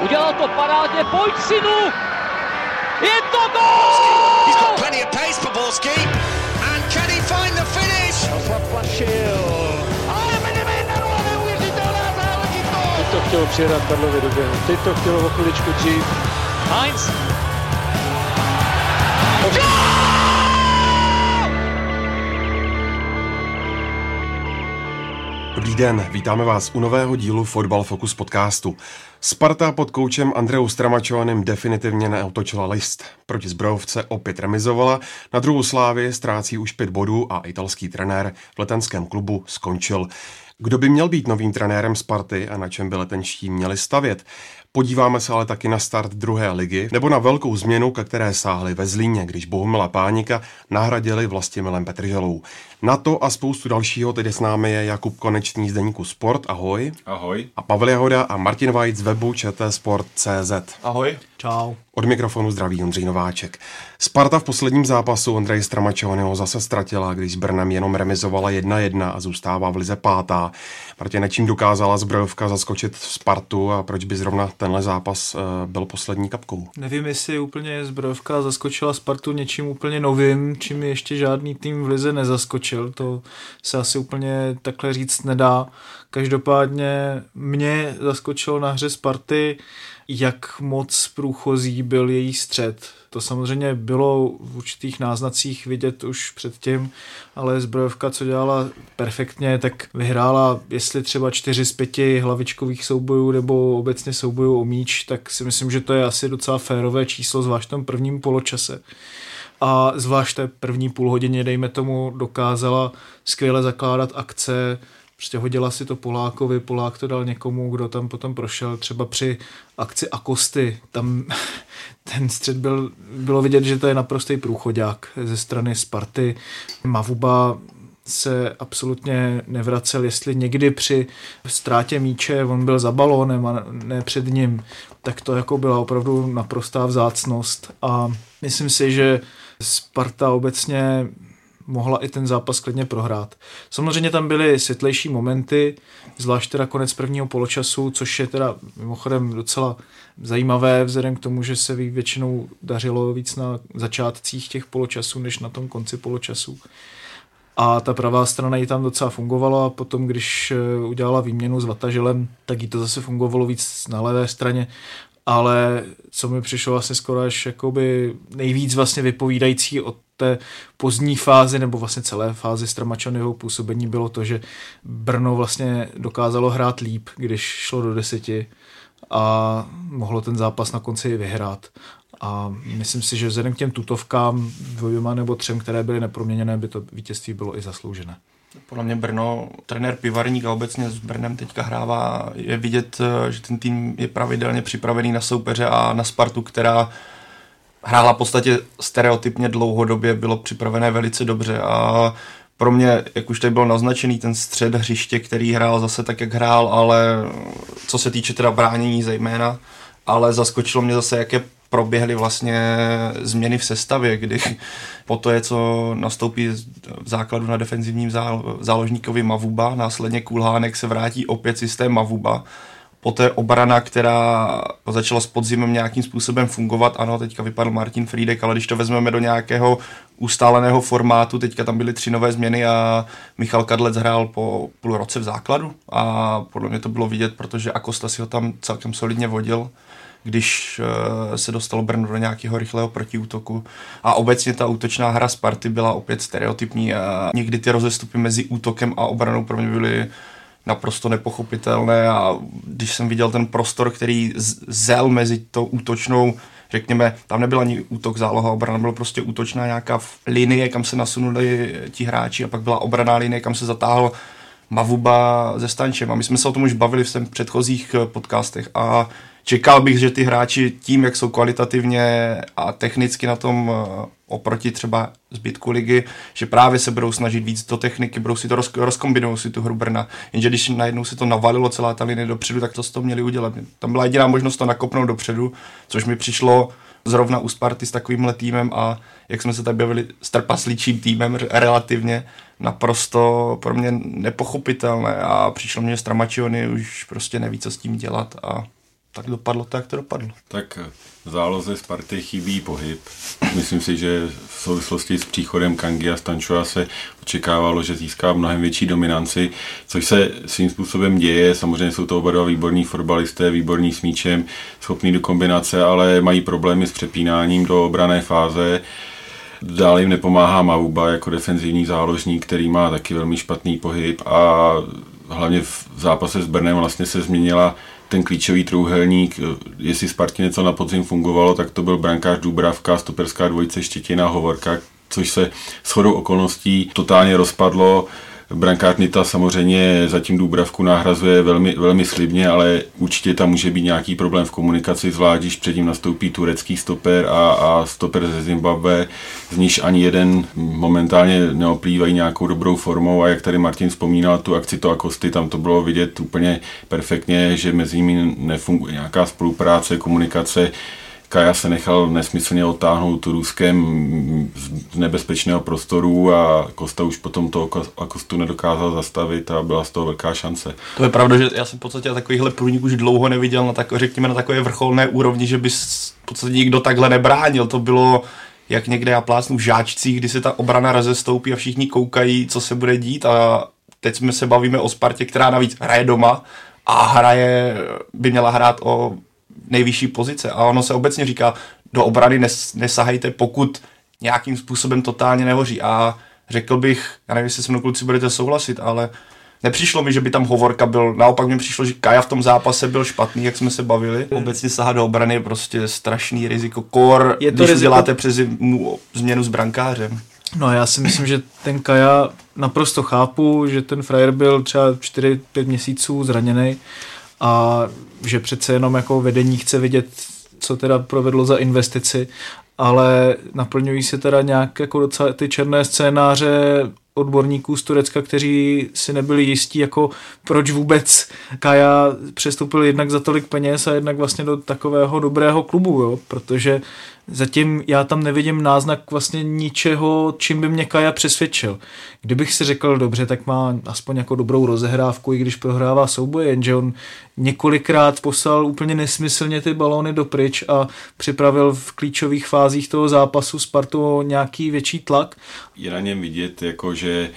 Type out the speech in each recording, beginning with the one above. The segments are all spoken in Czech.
Udělal to parádně, pojď synu! Je to gol! He's got plenty of pace for Borski. And can he find the finish? Zaplašil. Ale Medvedev, neuvěřitelná záležitost! Teď to chtělo přijedat Karlovi do běhu. Teď to chtělo o chviličku dřív. Heinz. Dobrý den, vítáme vás u nového dílu Fotbal Focus podcastu. Sparta pod koučem Andreou Stramačovaným definitivně neotočila list. Proti zbrojovce opět remizovala, na druhou slávě ztrácí už pět bodů a italský trenér v letenském klubu skončil. Kdo by měl být novým trenérem Sparty a na čem by letenští měli stavět? Podíváme se ale taky na start druhé ligy, nebo na velkou změnu, ke které sáhli ve Zlíně, když Bohumila Pánika nahradili Vlastimilem Petrželou. Na to a spoustu dalšího tedy s námi je Jakub Konečný z Deníku Sport, ahoj. Ahoj. A Pavel Jahoda a Martin Vajc z webu ČT Ahoj. Čau. Od mikrofonu zdraví Ondřej Nováček. Sparta v posledním zápasu Ondrej Stramačovaného zase ztratila, když s Brnem jenom remizovala 1-1 a zůstává v lize pátá. Martin, čím dokázala zbrojovka zaskočit v Spartu a proč by zrovna tenhle zápas uh, byl poslední kapkou? Nevím, jestli úplně zbrojovka zaskočila Spartu něčím úplně novým, čím ještě žádný tým v lize nezaskočil. To se asi úplně takhle říct nedá. Každopádně mě zaskočilo na hře Sparty, jak moc průchozí byl její střed. To samozřejmě bylo v určitých náznacích vidět už předtím, ale zbrojovka, co dělala perfektně, tak vyhrála, jestli třeba čtyři z pěti hlavičkových soubojů nebo obecně soubojů o míč, tak si myslím, že to je asi docela férové číslo, zvlášť v tom prvním poločase a zvlášť té první půl hodině, dejme tomu, dokázala skvěle zakládat akce, Prostě hodila si to Polákovi, Polák to dal někomu, kdo tam potom prošel, třeba při akci Akosty, tam ten střed byl, bylo vidět, že to je naprostý průchodák ze strany Sparty. Mavuba se absolutně nevracel, jestli někdy při ztrátě míče on byl za balónem a ne před ním, tak to jako byla opravdu naprostá vzácnost. A myslím si, že Sparta obecně mohla i ten zápas klidně prohrát. Samozřejmě tam byly světlejší momenty, zvlášť teda konec prvního poločasu, což je teda mimochodem docela zajímavé, vzhledem k tomu, že se většinou dařilo víc na začátcích těch poločasů, než na tom konci poločasu. A ta pravá strana ji tam docela fungovala a potom, když eh, udělala výměnu s Vataželem, tak jí to zase fungovalo víc na levé straně ale co mi přišlo vlastně skoro až jakoby nejvíc vlastně vypovídající o té pozdní fázi nebo vlastně celé fázi Stramačanyho působení bylo to, že Brno vlastně dokázalo hrát líp, když šlo do deseti a mohlo ten zápas na konci vyhrát. A myslím si, že vzhledem k těm tutovkám dvěma nebo třem, které byly neproměněné, by to vítězství bylo i zasloužené. Podle mě Brno, trenér Pivarník a obecně s Brnem teďka hrává, je vidět, že ten tým je pravidelně připravený na soupeře a na Spartu, která hrála v podstatě stereotypně dlouhodobě, bylo připravené velice dobře. A pro mě, jak už tady bylo naznačený, ten střed hřiště, který hrál zase tak, jak hrál, ale co se týče teda bránění zejména, ale zaskočilo mě zase, jaké proběhly vlastně změny v sestavě, kdy po to je, co nastoupí v základu na defenzivním záložníkovi Mavuba, následně Kulhánek se vrátí opět systém Mavuba, poté obrana, která začala s podzimem nějakým způsobem fungovat, ano, teďka vypadl Martin Friedek, ale když to vezmeme do nějakého ustáleného formátu, teďka tam byly tři nové změny a Michal Kadlec hrál po půl roce v základu. A podle mě to bylo vidět, protože Akosta si ho tam celkem solidně vodil když uh, se dostalo Brno do nějakého rychlého protiútoku. A obecně ta útočná hra Sparty byla opět stereotypní a někdy ty rozestupy mezi útokem a obranou pro mě byly naprosto nepochopitelné. A když jsem viděl ten prostor, který zel mezi tou útočnou řekněme, tam nebyl ani útok záloha obrana, bylo prostě útočná nějaká linie, kam se nasunuli ti hráči a pak byla obraná linie, kam se zatáhl Mavuba se Stančem. A my jsme se o tom už bavili v předchozích eh, podcastech. A čekal bych, že ty hráči tím, jak jsou kvalitativně a technicky na tom eh, oproti třeba zbytku ligy, že právě se budou snažit víc do techniky, budou si to roz, rozkombinují si tu hru Brna. Jenže když najednou se to navalilo celá ta linie dopředu, tak to s to měli udělat. Tam byla jediná možnost to nakopnout dopředu, což mi přišlo zrovna u Sparty s takovýmhle týmem a jak jsme se tady bavili s trpasličím týmem relativně, naprosto pro mě nepochopitelné a přišlo mě, Stramačiony už prostě neví, co s tím dělat a tak dopadlo to, jak to dopadlo. Tak v záloze Sparty chybí pohyb. Myslím si, že v souvislosti s příchodem Kangi a Stančova se očekávalo, že získá mnohem větší dominanci, což se svým způsobem děje. Samozřejmě jsou to oba dva výborní fotbalisté, výborní s míčem, schopní do kombinace, ale mají problémy s přepínáním do obrané fáze. Dále jim nepomáhá Mauba jako defenzivní záložník, který má taky velmi špatný pohyb a hlavně v zápase s Brnem vlastně se změnila ten klíčový trůhelník, jestli Spartě něco na podzim fungovalo, tak to byl brankář Dubravka, stoperská dvojice Štětina, Hovorka, což se shodou okolností totálně rozpadlo. Brankář Nita samozřejmě zatím Dubravku nahrazuje velmi, velmi slibně, ale určitě tam může být nějaký problém v komunikaci, zvlášť když před ním nastoupí turecký stoper a, a stoper ze Zimbabwe, z níž ani jeden momentálně neoplývají nějakou dobrou formou. A jak tady Martin vzpomínal tu akci to Akosty, tam to bylo vidět úplně perfektně, že mezi nimi nefunguje nějaká spolupráce, komunikace, Kaja se nechal nesmyslně otáhnout Ruskem z nebezpečného prostoru a Kosta už potom to Kostu nedokázal zastavit a byla z toho velká šance. To je pravda, že já jsem v podstatě takovýhle průnik už dlouho neviděl na takové, řekněme, na takové vrcholné úrovni, že by v podstatě nikdo takhle nebránil. To bylo jak někde já plásnu v žáčcích, kdy se ta obrana rozestoupí a všichni koukají, co se bude dít a teď jsme se bavíme o Spartě, která navíc hraje doma a hraje, by měla hrát o nejvyšší pozice. A ono se obecně říká, do obrany nes, nesahejte, pokud nějakým způsobem totálně nehoří. A řekl bych, já nevím, jestli se mnou kluci budete souhlasit, ale nepřišlo mi, že by tam Hovorka byl, naopak mi přišlo, že Kaja v tom zápase byl špatný, jak jsme se bavili. Obecně sahat do obrany je prostě strašný riziko. Kor, je to když riziko... děláte přes změnu s brankářem. No já si myslím, že ten Kaja naprosto chápu, že ten frajer byl třeba 4-5 měsíců zraněný a že přece jenom jako vedení chce vidět, co teda provedlo za investici, ale naplňují se teda nějak jako docela ty černé scénáře odborníků z Turecka, kteří si nebyli jistí, jako proč vůbec Kaja přestoupil jednak za tolik peněz a jednak vlastně do takového dobrého klubu, jo? protože zatím já tam nevidím náznak vlastně ničeho, čím by mě Kaja přesvědčil. Kdybych si řekl, dobře, tak má aspoň jako dobrou rozehrávku, i když prohrává souboje, jenže on několikrát poslal úplně nesmyslně ty balóny do pryč a připravil v klíčových fázích toho zápasu Spartu nějaký větší tlak. Je na něm vidět, jako že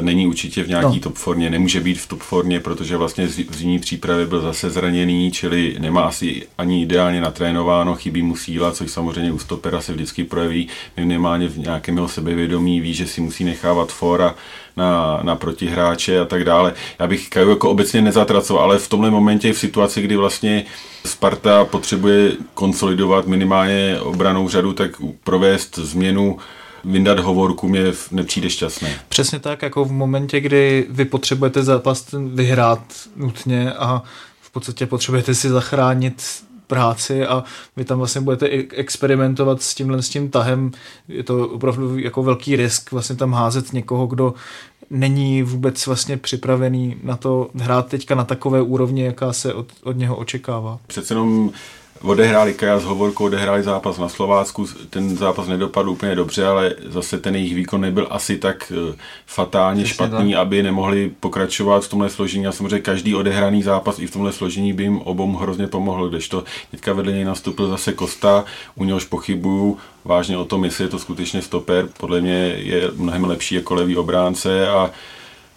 není určitě v nějaký no. top formě, nemůže být v top formě, protože vlastně v zimní přípravě byl zase zraněný, čili nemá asi ani ideálně natrénováno, chybí mu síla, což samozřejmě u stopera se vždycky projeví minimálně v nějakém jeho sebevědomí, ví, že si musí nechávat fora na, na protihráče a tak dále. Já bych Kaju jako obecně nezatracoval, ale v tomhle momentě v situaci, kdy vlastně Sparta potřebuje konsolidovat minimálně obranou řadu, tak provést změnu vyndat hovorku mě nepřijde šťastné. Přesně tak, jako v momentě, kdy vy potřebujete zápas vyhrát nutně a v podstatě potřebujete si zachránit práci a vy tam vlastně budete experimentovat s tímhle s tím tahem. Je to opravdu jako velký risk vlastně tam házet někoho, kdo není vůbec vlastně připravený na to hrát teďka na takové úrovni, jaká se od, od něho očekává. Přece jenom odehráli Kaja s Hovorkou, odehráli zápas na Slovácku, ten zápas nedopadl úplně dobře, ale zase ten jejich výkon nebyl asi tak eh, fatálně Přesně špatný, tak. aby nemohli pokračovat v tomhle složení. A samozřejmě každý odehraný zápas i v tomhle složení by jim obou hrozně pomohl, kdežto teďka vedle něj nastupil zase Kosta, u něhož pochybuju vážně o tom, jestli je to skutečně stoper, podle mě je mnohem lepší jako levý obránce a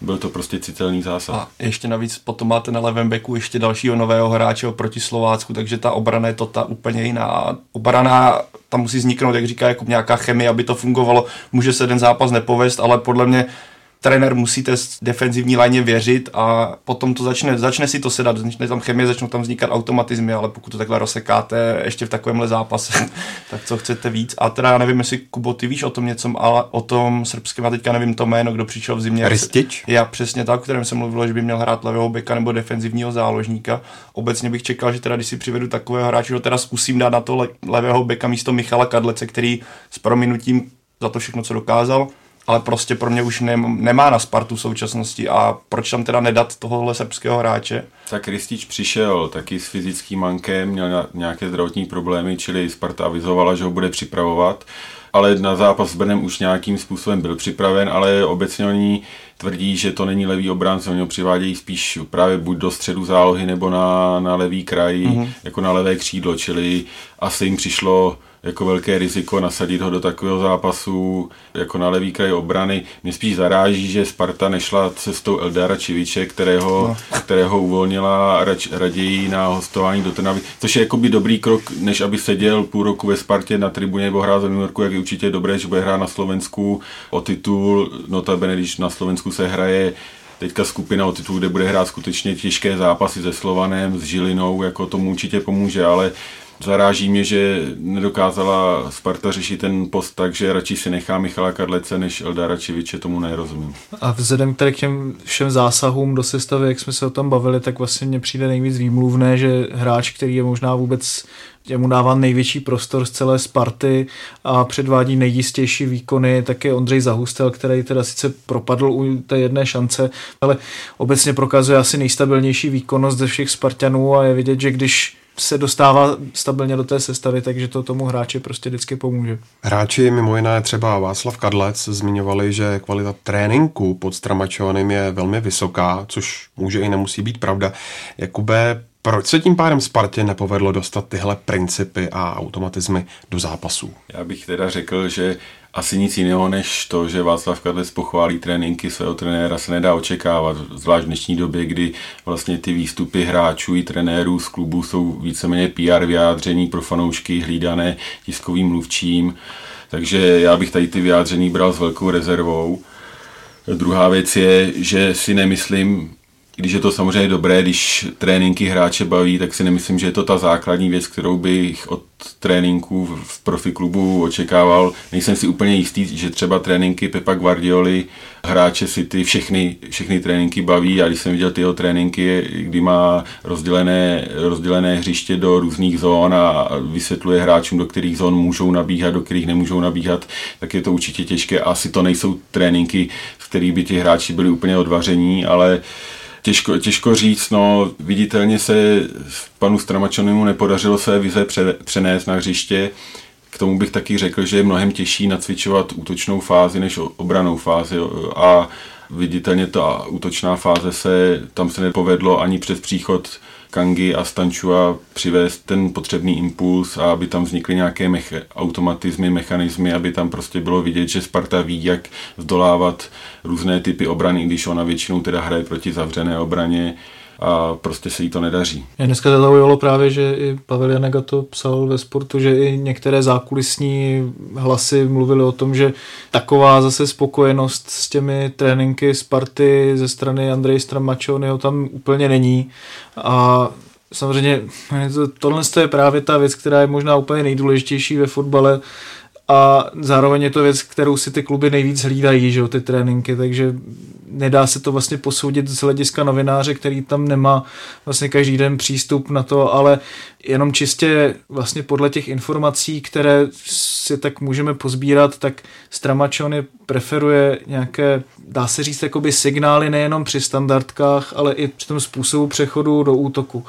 byl to prostě citelný zásah. A ještě navíc potom máte na levém beku ještě dalšího nového hráče proti Slovácku, takže ta obrana je to ta úplně jiná. Obrana tam musí vzniknout, jak říká, jako nějaká chemie, aby to fungovalo. Může se ten zápas nepovést, ale podle mě trenér musíte defenzivní léně věřit a potom to začne, začne si to sedat, začne tam chemie, začnou tam vznikat automatizmy, ale pokud to takhle rozsekáte ještě v takovémhle zápase, tak co chcete víc. A teda nevím, jestli Kubo, ty víš o tom něco, ale o tom srbském, a teďka nevím to jméno, kdo přišel v zimě. Ristič? Já přesně tak, o kterém jsem mluvil, že by měl hrát levého beka nebo defenzivního záložníka. Obecně bych čekal, že teda, když si přivedu takového hráče, ho teda zkusím dát na to levého beka místo Michala Kadlece, který s prominutím za to všechno, co dokázal, ale prostě pro mě už nemá na Spartu v současnosti a proč tam teda nedat tohohle srbského hráče? Tak Ristič přišel taky s fyzickým mankem, měl nějaké zdravotní problémy, čili Sparta avizovala, že ho bude připravovat ale na zápas s Brnem už nějakým způsobem byl připraven, ale obecně oni tvrdí, že to není levý obránce, oni ho přivádějí spíš právě buď do středu zálohy nebo na, na levý kraj, mm-hmm. jako na levé křídlo, čili asi jim přišlo jako velké riziko nasadit ho do takového zápasu jako na levý kraj obrany. Mě spíš zaráží, že Sparta nešla cestou Eldara Čiviče, kterého, no. kterého uvolnila rač, raději na hostování do Trnavy, což je jakoby dobrý krok, než aby seděl půl roku ve Spartě na tribuně nebo hrál za New Yorku, jak je určitě dobré, že bude hrát na Slovensku o titul, notabene, když na Slovensku se hraje teďka skupina o titul, kde bude hrát skutečně těžké zápasy se Slovanem, s Žilinou, jako tomu určitě pomůže, ale Zaráží mě, že nedokázala Sparta řešit ten post tak, že radši si nechá Michala Kadlece než Eldara Čiviče, tomu nerozumím. A vzhledem k těm všem zásahům do sestavy, jak jsme se o tom bavili, tak vlastně mně přijde nejvíc výmluvné, že hráč, který je možná vůbec mu dává největší prostor z celé Sparty a předvádí nejistější výkony, tak je Ondřej Zahustel, který teda sice propadl u té jedné šance, ale obecně prokazuje asi nejstabilnější výkonnost ze všech Spartanů a je vidět, že když se dostává stabilně do té sestavy, takže to tomu hráči prostě vždycky pomůže. Hráči mimo jiné třeba Václav Kadlec zmiňovali, že kvalita tréninku pod Stramačovaným je velmi vysoká, což může i nemusí být pravda. Jakube, proč se tím pádem Spartě nepovedlo dostat tyhle principy a automatizmy do zápasů? Já bych teda řekl, že asi nic jiného než to, že Václav Kadlec pochválí tréninky svého trenéra se nedá očekávat, zvlášť v dnešní době, kdy vlastně ty výstupy hráčů i trenérů z klubu jsou víceméně PR vyjádření pro fanoušky hlídané tiskovým mluvčím, takže já bych tady ty vyjádření bral s velkou rezervou. Druhá věc je, že si nemyslím, když je to samozřejmě dobré, když tréninky hráče baví, tak si nemyslím, že je to ta základní věc, kterou bych od tréninku v profi klubu očekával. Nejsem si úplně jistý, že třeba tréninky Pepa Guardioli, hráče City, všechny, všechny tréninky baví a když jsem viděl ty jeho tréninky, kdy má rozdělené, rozdělené hřiště do různých zón a vysvětluje hráčům, do kterých zón můžou nabíhat, do kterých nemůžou nabíhat, tak je to určitě těžké. Asi to nejsou tréninky, v kterých by ti hráči byli úplně odvaření, ale Těžko, těžko říct, no viditelně se panu Stramačonému nepodařilo své vize pře, přenést na hřiště. K tomu bych taky řekl, že je mnohem těžší nacvičovat útočnou fázi než obranou fázi a viditelně ta útočná fáze se, tam se nepovedlo ani přes příchod Kangi a Stančua přivést ten potřebný impuls a aby tam vznikly nějaké mecha- automatizmy, mechanismy, aby tam prostě bylo vidět, že Sparta ví, jak zdolávat různé typy obrany, když ona většinou teda hraje proti zavřené obraně a prostě se jí to nedaří. Mě dneska zaujalo právě, že i Pavel Janega to psal ve sportu, že i některé zákulisní hlasy mluvily o tom, že taková zase spokojenost s těmi tréninky Sparty ze strany Andrej Stramačonyho tam úplně není a samozřejmě tohle je právě ta věc, která je možná úplně nejdůležitější ve fotbale, a zároveň je to věc, kterou si ty kluby nejvíc hlídají, že jo, ty tréninky, takže nedá se to vlastně posoudit z hlediska novináře, který tam nemá vlastně každý den přístup na to, ale jenom čistě vlastně podle těch informací, které si tak můžeme pozbírat, tak Stramačony preferuje nějaké, dá se říct, jakoby signály nejenom při standardkách, ale i při tom způsobu přechodu do útoku.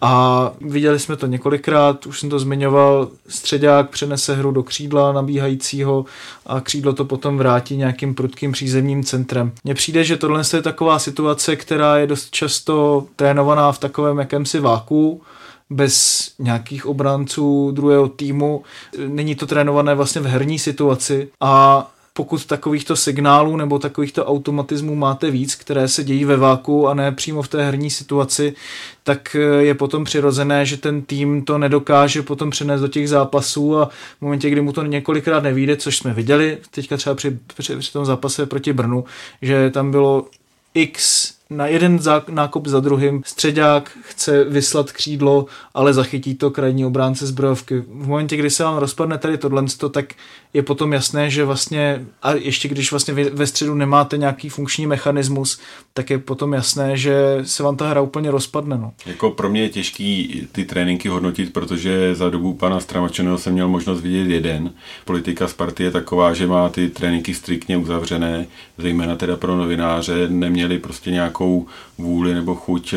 A viděli jsme to několikrát, už jsem to zmiňoval, středák přenese hru do křídla nabíhajícího a křídlo to potom vrátí nějakým prudkým přízemním centrem. Mně přijde, že tohle je taková situace, která je dost často trénovaná v takovém jakémsi váku, bez nějakých obránců druhého týmu. Není to trénované vlastně v herní situaci a pokud takovýchto signálů nebo takovýchto automatismů máte víc, které se dějí ve váku a ne přímo v té herní situaci, tak je potom přirozené, že ten tým to nedokáže potom přenést do těch zápasů a v momentě, kdy mu to několikrát nevíde, což jsme viděli teďka třeba při, při, při tom zápase proti Brnu, že tam bylo x na jeden nákop za druhým středák chce vyslat křídlo, ale zachytí to krajní obránce zbrojovky. V momentě, kdy se vám rozpadne tady tohle, tak je potom jasné, že vlastně, a ještě když vlastně ve středu nemáte nějaký funkční mechanismus, tak je potom jasné, že se vám ta hra úplně rozpadne. No. Jako pro mě je těžký ty tréninky hodnotit, protože za dobu pana Stramačeného jsem měl možnost vidět jeden. Politika Sparty je taková, že má ty tréninky striktně uzavřené, zejména teda pro novináře, neměli prostě nějakou nějakou vůli nebo chuť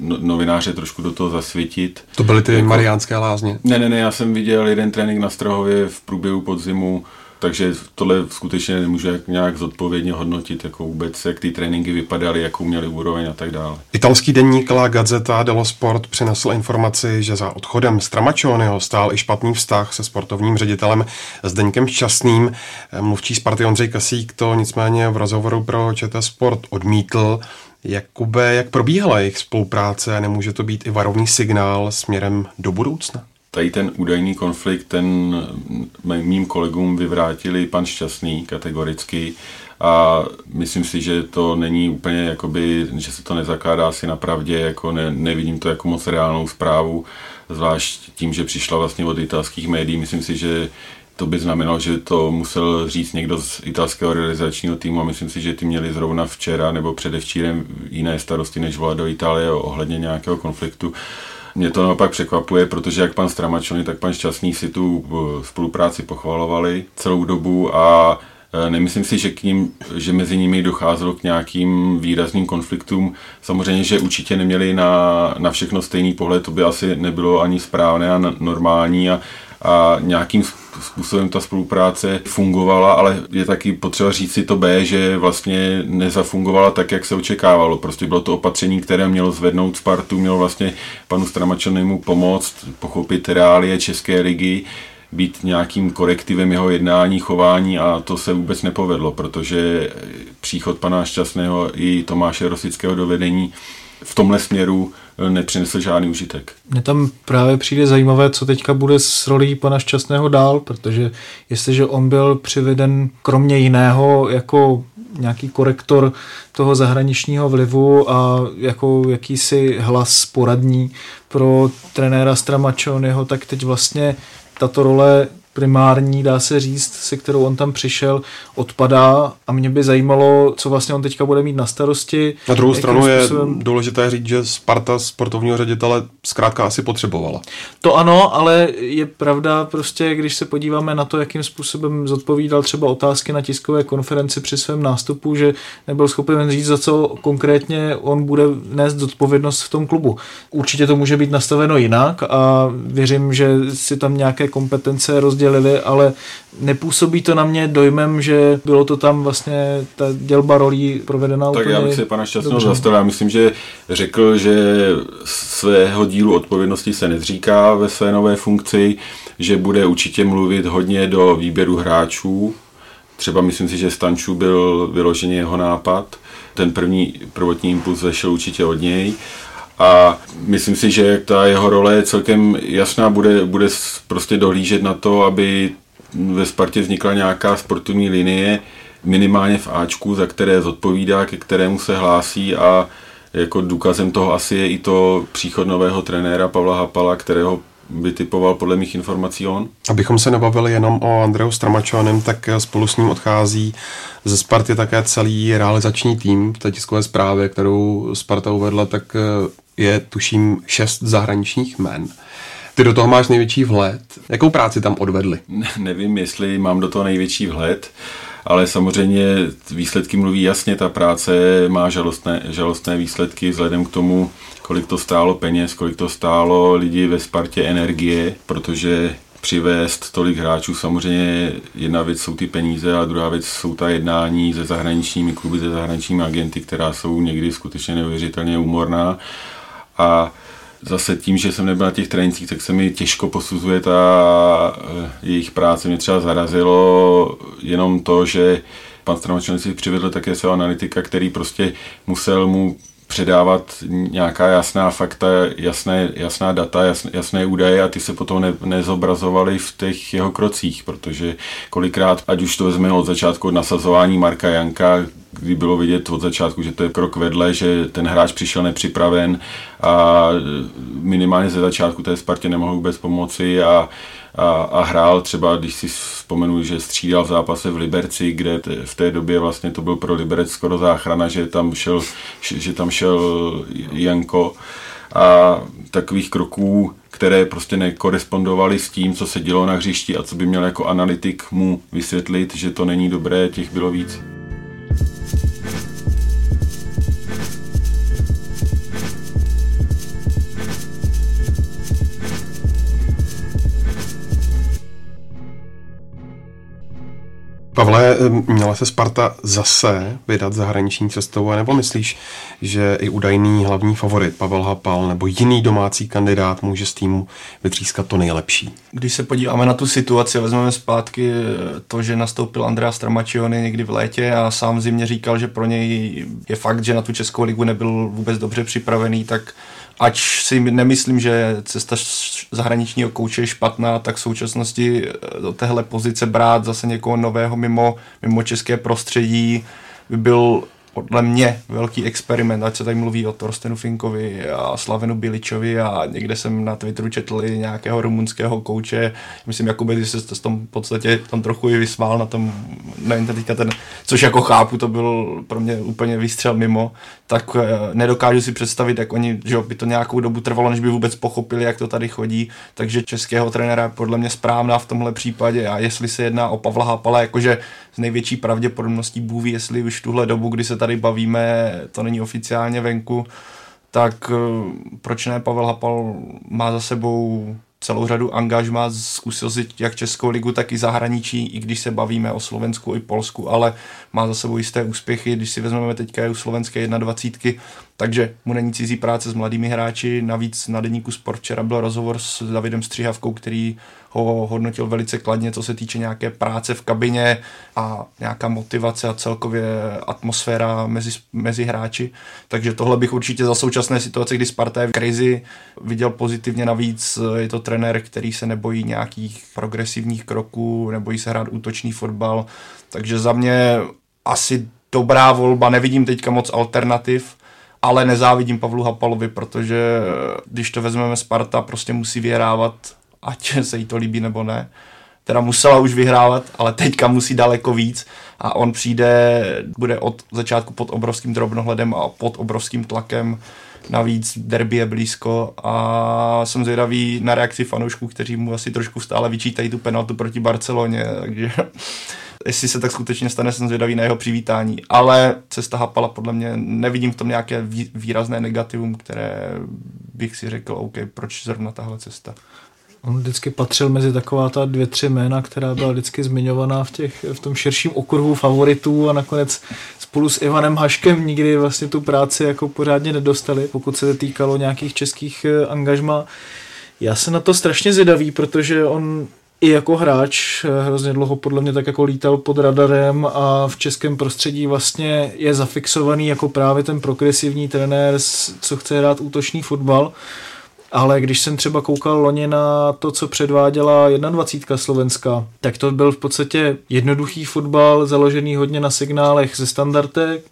no, novináře trošku do toho zasvětit. To byly ty jako... mariánské lázně? Ne, ne, ne, já jsem viděl jeden trénink na Strahově v průběhu podzimu, takže tohle skutečně nemůžu jak nějak zodpovědně hodnotit, jako vůbec, jak ty tréninky vypadaly, jakou měly úroveň a tak dále. Italský denník La Gazzetta dello Sport přinesl informaci, že za odchodem Stramačonyho stál i špatný vztah se sportovním ředitelem Zdeňkem Šťastným. Mluvčí Sparty Ondřej Kasík to nicméně v rozhovoru pro ČT Sport odmítl. Jakube, jak probíhala jejich spolupráce a nemůže to být i varovný signál směrem do budoucna? Tady ten údajný konflikt, ten mým kolegům vyvrátili pan Šťastný kategoricky a myslím si, že to není úplně jakoby, že se to nezakládá asi na pravdě, jako ne, nevidím to jako moc reálnou zprávu, zvlášť tím, že přišla vlastně od italských médií, myslím si, že to by znamenalo, že to musel říct někdo z italského realizačního týmu a myslím si, že ty měli zrovna včera nebo předevčírem jiné starosti, než volat do Itálie ohledně nějakého konfliktu. Mě to naopak překvapuje, protože jak pan Stramačony, tak pan Šťastný si tu eh, spolupráci pochvalovali celou dobu a eh, Nemyslím si, že, k ním, že mezi nimi docházelo k nějakým výrazným konfliktům. Samozřejmě, že určitě neměli na, na všechno stejný pohled, to by asi nebylo ani správné a normální a, a nějakým způsobem ta spolupráce fungovala, ale je taky potřeba říct si to B, že vlastně nezafungovala tak, jak se očekávalo. Prostě bylo to opatření, které mělo zvednout Spartu, mělo vlastně panu Stramačanému pomoct pochopit reálie České ligy, být nějakým korektivem jeho jednání, chování a to se vůbec nepovedlo, protože příchod pana Šťastného i Tomáše Rosického do vedení v tomhle směru nepřinesl žádný užitek. Mně tam právě přijde zajímavé, co teďka bude s rolí pana Šťastného dál, protože jestliže on byl přiveden kromě jiného jako nějaký korektor toho zahraničního vlivu a jako jakýsi hlas poradní pro trenéra Stramačonyho, tak teď vlastně tato role primární, dá se říct, se kterou on tam přišel, odpadá a mě by zajímalo, co vlastně on teďka bude mít na starosti. Na druhou stranu způsobem... je důležité říct, že Sparta sportovního ředitele zkrátka asi potřebovala. To ano, ale je pravda prostě, když se podíváme na to, jakým způsobem zodpovídal třeba otázky na tiskové konferenci při svém nástupu, že nebyl schopen říct, za co konkrétně on bude nést zodpovědnost v tom klubu. Určitě to může být nastaveno jinak a věřím, že si tam nějaké kompetence rozdělí rozdělili, ale nepůsobí to na mě dojmem, že bylo to tam vlastně ta dělba rolí provedena tak úplně já bych se pana Šťastného zastavil. Já myslím, že řekl, že svého dílu odpovědnosti se nezříká ve své nové funkci, že bude určitě mluvit hodně do výběru hráčů. Třeba myslím si, že Stanču byl vyloženě jeho nápad. Ten první prvotní impuls vešel určitě od něj a myslím si, že ta jeho role je celkem jasná, bude, bude prostě dohlížet na to, aby ve Spartě vznikla nějaká sportovní linie, minimálně v Ačku, za které zodpovídá, ke kterému se hlásí a jako důkazem toho asi je i to příchod nového trenéra Pavla Hapala, kterého by typoval podle mých informací on. Abychom se nebavili jenom o Andreu Stramačovanem, tak spolu s ním odchází ze Sparty také celý realizační tým té tiskové zprávě, kterou Sparta uvedla, tak je tuším šest zahraničních men. Ty do toho máš největší vhled. Jakou práci tam odvedli? Ne, nevím, jestli mám do toho největší vhled, ale samozřejmě výsledky mluví jasně. Ta práce má žalostné, žalostné výsledky vzhledem k tomu, kolik to stálo peněz, kolik to stálo lidi ve Spartě energie, protože přivést tolik hráčů. Samozřejmě jedna věc jsou ty peníze a druhá věc jsou ta jednání se zahraničními kluby, se zahraničními agenty, která jsou někdy skutečně neuvěřitelně úmorná a zase tím, že jsem nebyl na těch trénincích, tak se mi těžko posuzuje ta eh, jejich práce. Mě třeba zarazilo jenom to, že pan Stramačan si přivedl také svého analytika, který prostě musel mu předávat nějaká jasná fakta, jasné, jasná data, jasné, jasné údaje a ty se potom ne, nezobrazovaly v těch jeho krocích, protože kolikrát, ať už to vezmeme od začátku od nasazování Marka Janka, kdy bylo vidět od začátku, že to je krok vedle, že ten hráč přišel nepřipraven a minimálně ze začátku té Spartě nemohl vůbec pomoci a, a, a hrál třeba, když si vzpomenu, že střídal v zápase v Liberci, kde t, v té době vlastně to byl pro Liberec skoro záchrana, že tam šel, že tam šel Janko a takových kroků, které prostě nekorespondovaly s tím, co se dělo na hřišti a co by měl jako analytik mu vysvětlit, že to není dobré, těch bylo víc. Měla se Sparta zase vydat zahraniční cestou, nebo myslíš, že i údajný hlavní favorit Pavel Hapal nebo jiný domácí kandidát může z týmu vytřískat to nejlepší? Když se podíváme na tu situaci, vezmeme zpátky to, že nastoupil Andrea Stramačiony někdy v létě a sám v zimě říkal, že pro něj je fakt, že na tu Českou ligu nebyl vůbec dobře připravený, tak ač si nemyslím, že cesta zahraničního kouče je špatná, tak v současnosti eh, do téhle pozice brát zase někoho nového mimo, mimo české prostředí by byl podle mě velký experiment, ať se tady mluví o Torstenu Finkovi a Slavenu Biličovi a někde jsem na Twitteru četl i nějakého rumunského kouče, myslím, že se s tom v podstatě tam trochu i vysmál na tom, nevím, teďka ten, což jako chápu, to byl pro mě úplně výstřel mimo, tak eh, nedokážu si představit, jak oni, že by to nějakou dobu trvalo, než by vůbec pochopili, jak to tady chodí, takže českého trenéra je podle mě správná v tomhle případě. A jestli se jedná o Pavla Hapala, jakože s největší pravděpodobností bůví, jestli už tuhle dobu, kdy se tady bavíme, to není oficiálně venku, tak eh, proč ne Pavel Hapal má za sebou celou řadu angažmá, zkusil si jak Českou ligu, tak i zahraničí, i když se bavíme o Slovensku i Polsku, ale má za sebou jisté úspěchy, když si vezmeme teďka u slovenské 21, takže mu není cizí práce s mladými hráči, navíc na deníku Sport včera byl rozhovor s Davidem Střihavkou, který ho hodnotil velice kladně, co se týče nějaké práce v kabině a nějaká motivace a celkově atmosféra mezi, mezi hráči. Takže tohle bych určitě za současné situace, kdy Sparta je v krizi, viděl pozitivně navíc. Je to trenér, který se nebojí nějakých progresivních kroků, nebojí se hrát útočný fotbal. Takže za mě asi dobrá volba, nevidím teďka moc alternativ, ale nezávidím Pavlu Hapalovi, protože když to vezmeme Sparta, prostě musí vyhrávat ať se jí to líbí nebo ne. Teda musela už vyhrávat, ale teďka musí daleko víc a on přijde, bude od začátku pod obrovským drobnohledem a pod obrovským tlakem. Navíc derby je blízko a jsem zvědavý na reakci fanoušků, kteří mu asi trošku stále vyčítají tu penaltu proti Barceloně, takže jestli se tak skutečně stane, jsem zvědavý na jeho přivítání. Ale cesta Hapala podle mě nevidím v tom nějaké výrazné negativum, které bych si řekl, OK, proč zrovna tahle cesta. On vždycky patřil mezi taková ta dvě, tři jména, která byla vždycky zmiňovaná v, těch, v tom širším okruhu favoritů a nakonec spolu s Ivanem Haškem nikdy vlastně tu práci jako pořádně nedostali, pokud se týkalo nějakých českých eh, angažma. Já se na to strašně zvědavý, protože on i jako hráč eh, hrozně dlouho podle mě tak jako lítal pod radarem a v českém prostředí vlastně je zafixovaný jako právě ten progresivní trenér, co chce hrát útočný fotbal ale když jsem třeba koukal loni na to, co předváděla 21. Slovenska, tak to byl v podstatě jednoduchý fotbal, založený hodně na signálech ze standardek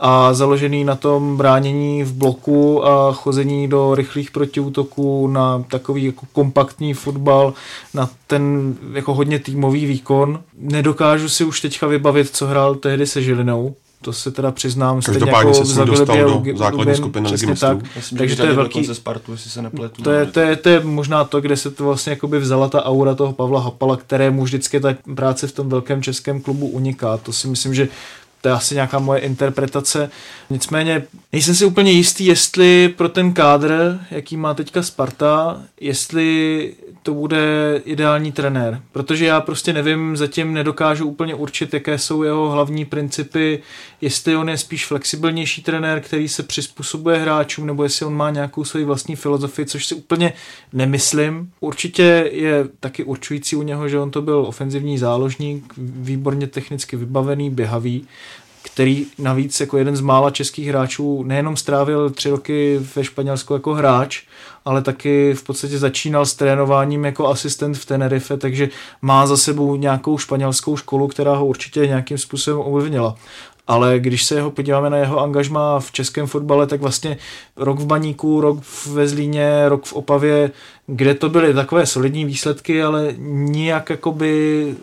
a založený na tom bránění v bloku a chození do rychlých protiútoků na takový jako kompaktní fotbal, na ten jako hodně týmový výkon. Nedokážu si už teďka vybavit, co hrál tehdy se Žilinou, to se teda přiznám. Každopádně jako se s dostal do základní skupiny ligy tak. Myslím, Takže to je velký... Spartu, jestli se nepletu. To je, to, je, to je možná to, kde se to vlastně jakoby vzala ta aura toho Pavla Hapala, kterému vždycky ta práce v tom velkém českém klubu uniká. To si myslím, že to je asi nějaká moje interpretace. Nicméně nejsem si úplně jistý, jestli pro ten kádr, jaký má teďka Sparta, jestli to bude ideální trenér. Protože já prostě nevím, zatím nedokážu úplně určit, jaké jsou jeho hlavní principy, jestli on je spíš flexibilnější trenér, který se přizpůsobuje hráčům, nebo jestli on má nějakou svoji vlastní filozofii, což si úplně nemyslím. Určitě je taky určující u něho, že on to byl ofenzivní záložník, výborně technicky vybavený, běhavý, který navíc jako jeden z mála českých hráčů nejenom strávil tři roky ve Španělsku jako hráč, ale taky v podstatě začínal s trénováním jako asistent v Tenerife, takže má za sebou nějakou španělskou školu, která ho určitě nějakým způsobem ovlivnila. Ale když se jeho podíváme na jeho angažma v českém fotbale, tak vlastně rok v Baníku, rok ve Zlíně, rok v Opavě, kde to byly takové solidní výsledky, ale nijak jakoby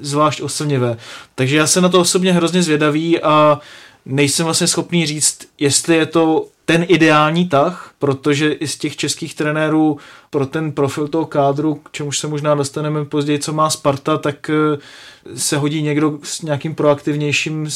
zvlášť oslnivé. Takže já se na to osobně hrozně zvědavý a nejsem vlastně schopný říct, jestli je to ten ideální tah, protože i z těch českých trenérů pro ten profil toho kádru, k čemuž se možná dostaneme později, co má Sparta, tak eh, se hodí někdo s nějakým proaktivnějším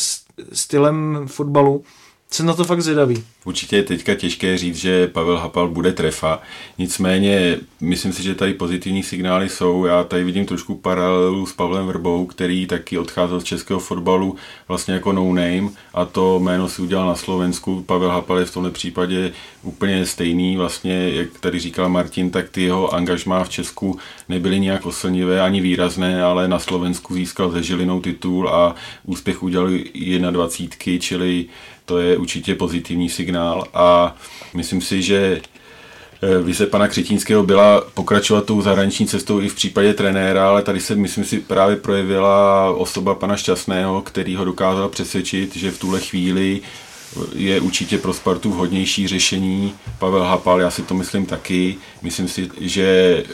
stylem fotbalu jsem na to fakt zvědavý. Určitě je teďka těžké říct, že Pavel Hapal bude trefa, nicméně myslím si, že tady pozitivní signály jsou. Já tady vidím trošku paralelu s Pavlem Vrbou, který taky odcházel z českého fotbalu vlastně jako no name a to jméno si udělal na Slovensku. Pavel Hapal je v tomhle případě úplně stejný, vlastně jak tady říkal Martin, tak ty jeho angažmá v Česku nebyly nějak oslnivé ani výrazné, ale na Slovensku získal ze Žilinou titul a úspěch udělal 21, čili to je určitě pozitivní signál a myslím si, že eh, vize pana Křetínského byla pokračovat tou zahraniční cestou i v případě trenéra, ale tady se, myslím si, právě projevila osoba pana Šťastného, který ho dokázal přesvědčit, že v tuhle chvíli je určitě pro Spartu vhodnější řešení. Pavel Hapal, já si to myslím taky. Myslím si, že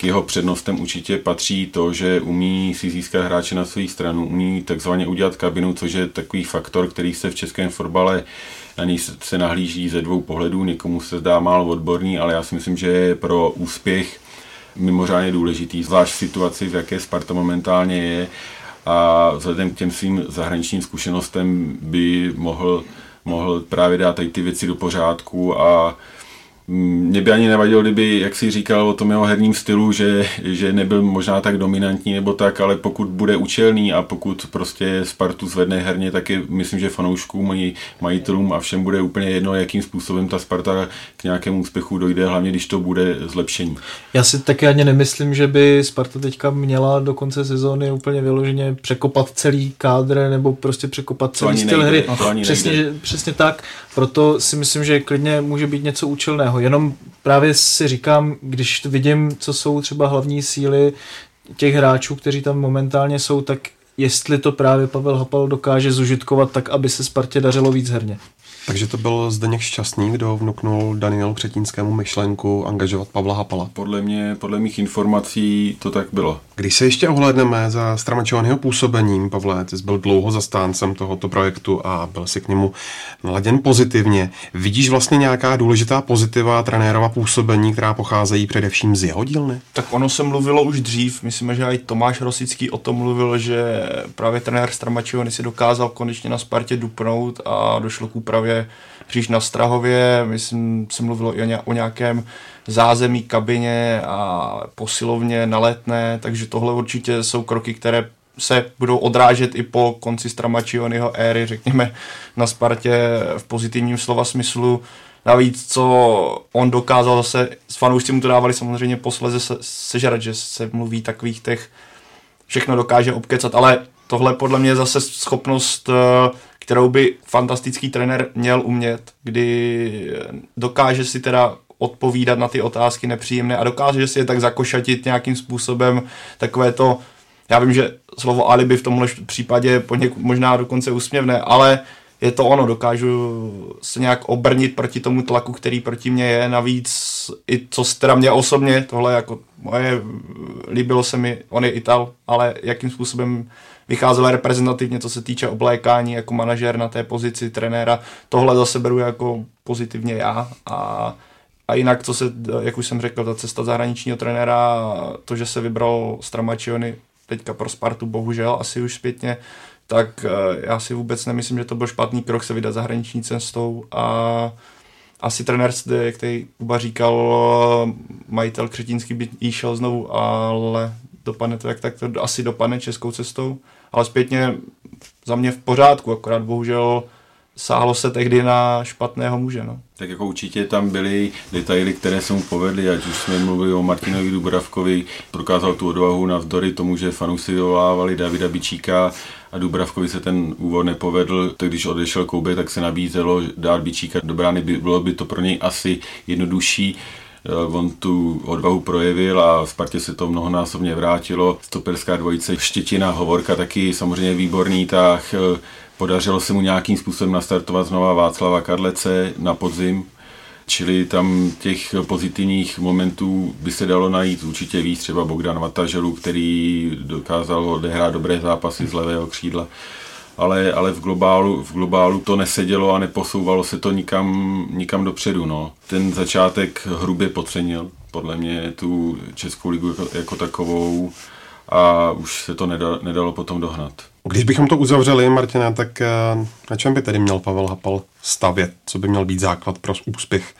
k jeho přednostem určitě patří to, že umí si získat hráče na svou stranu, umí takzvaně udělat kabinu, což je takový faktor, který se v českém fotbale na něj se nahlíží ze dvou pohledů. Někomu se zdá málo odborný, ale já si myslím, že je pro úspěch mimořádně důležitý, zvlášť v situaci, v jaké Sparta momentálně je a vzhledem k těm svým zahraničním zkušenostem by mohl, mohl právě dát tady ty věci do pořádku a mě by ani nevadilo, kdyby, jak si říkal o tom jeho herním stylu, že, že nebyl možná tak dominantní nebo tak, ale pokud bude učelný a pokud prostě Spartu zvedne herně, tak je, myslím, že fanouškům, mají, majitelům a všem bude úplně jedno, jakým způsobem ta Sparta k nějakému úspěchu dojde, hlavně když to bude zlepšení. Já si taky ani nemyslím, že by Sparta teďka měla do konce sezóny úplně vyloženě překopat celý kádr nebo prostě překopat celý styl nejde, hry. No, přesně, přesně tak, proto si myslím, že klidně může být něco účelného jenom právě si říkám, když vidím, co jsou třeba hlavní síly těch hráčů, kteří tam momentálně jsou, tak jestli to právě Pavel Hapal dokáže zužitkovat tak, aby se Spartě dařilo víc herně. Takže to byl Zdeněk Šťastný, kdo vnuknul Danielu Křetínskému myšlenku angažovat Pavla Hapala. Podle mě, podle mých informací to tak bylo. Když se ještě ohledneme za Stramačovaného působením, Pavle, ty jsi byl dlouho zastáncem tohoto projektu a byl si k němu naladěn pozitivně. Vidíš vlastně nějaká důležitá pozitiva trenérova působení, která pocházejí především z jeho dílny? Tak ono se mluvilo už dřív, myslím, že i Tomáš Rosický o tom mluvil, že právě trenér Stramačovany si dokázal konečně na Spartě dupnout a došlo k úpravě Kříž na Strahově, myslím, se mluvilo i o nějakém zázemí, kabině a posilovně na letné, takže tohle určitě jsou kroky, které se budou odrážet i po konci Stramačionyho éry, řekněme, na Spartě v pozitivním slova smyslu. Navíc, co on dokázal zase, s fanoušci mu to dávali samozřejmě posleze se, sežrat, že se mluví takových těch, všechno dokáže obkecat, ale tohle podle mě je zase schopnost, eh, kterou by fantastický trenér měl umět, kdy dokáže si teda odpovídat na ty otázky nepříjemné a dokáže si je tak zakošatit nějakým způsobem takové to, já vím, že slovo alibi v tomhle případě poněkud možná dokonce úsměvné, ale je to ono, dokážu se nějak obrnit proti tomu tlaku, který proti mě je, navíc i co teda mě osobně, tohle jako moje, líbilo se mi, on je Ital, ale jakým způsobem vycházel reprezentativně, co se týče oblékání jako manažer na té pozici trenéra, tohle zase beru jako pozitivně já a a jinak, co se, jak už jsem řekl, ta cesta zahraničního trenéra, to, že se vybral Stramačiony teďka pro Spartu, bohužel, asi už zpětně, tak eh, já si vůbec nemyslím, že to byl špatný krok se vydat zahraniční cestou a asi trenér, jak tady Kuba říkal, majitel Křetínský by jí šel znovu, ale dopadne to, jak tak to asi dopadne českou cestou, ale zpětně za mě v pořádku, akorát bohužel sáhlo se tehdy na špatného muže. No. Tak jako určitě tam byly detaily, které se mu povedly, ať už jsme mluvili o Martinovi Dubravkovi, prokázal tu odvahu navzdory tomu, že fanoušci vyvolávali Davida Bičíka a Dubravkovi se ten úvod nepovedl, tak když odešel Koube, tak se nabízelo dát Bičíka do brány, by, bylo by to pro něj asi jednodušší on tu odvahu projevil a v Spartě se to mnohonásobně vrátilo. Stoperská dvojice Štětina, Hovorka taky samozřejmě výborný tak eh, Podařilo se mu nějakým způsobem nastartovat znova Václava Karlece na podzim, čili tam těch pozitivních momentů by se dalo najít určitě víc, třeba Bogdan Vataželu, který dokázal odehrát dobré zápasy z levého křídla. Ale, ale v, globálu, v globálu to nesedělo a neposouvalo se to nikam, nikam dopředu. No. Ten začátek hrubě podcenil, podle mě, tu Českou ligu jako, jako takovou a už se to nedalo, nedalo potom dohnat. Když bychom to uzavřeli, Martina, tak eh, na čem by tedy měl Pavel Hapal stavět? Co by měl být základ pro úspěch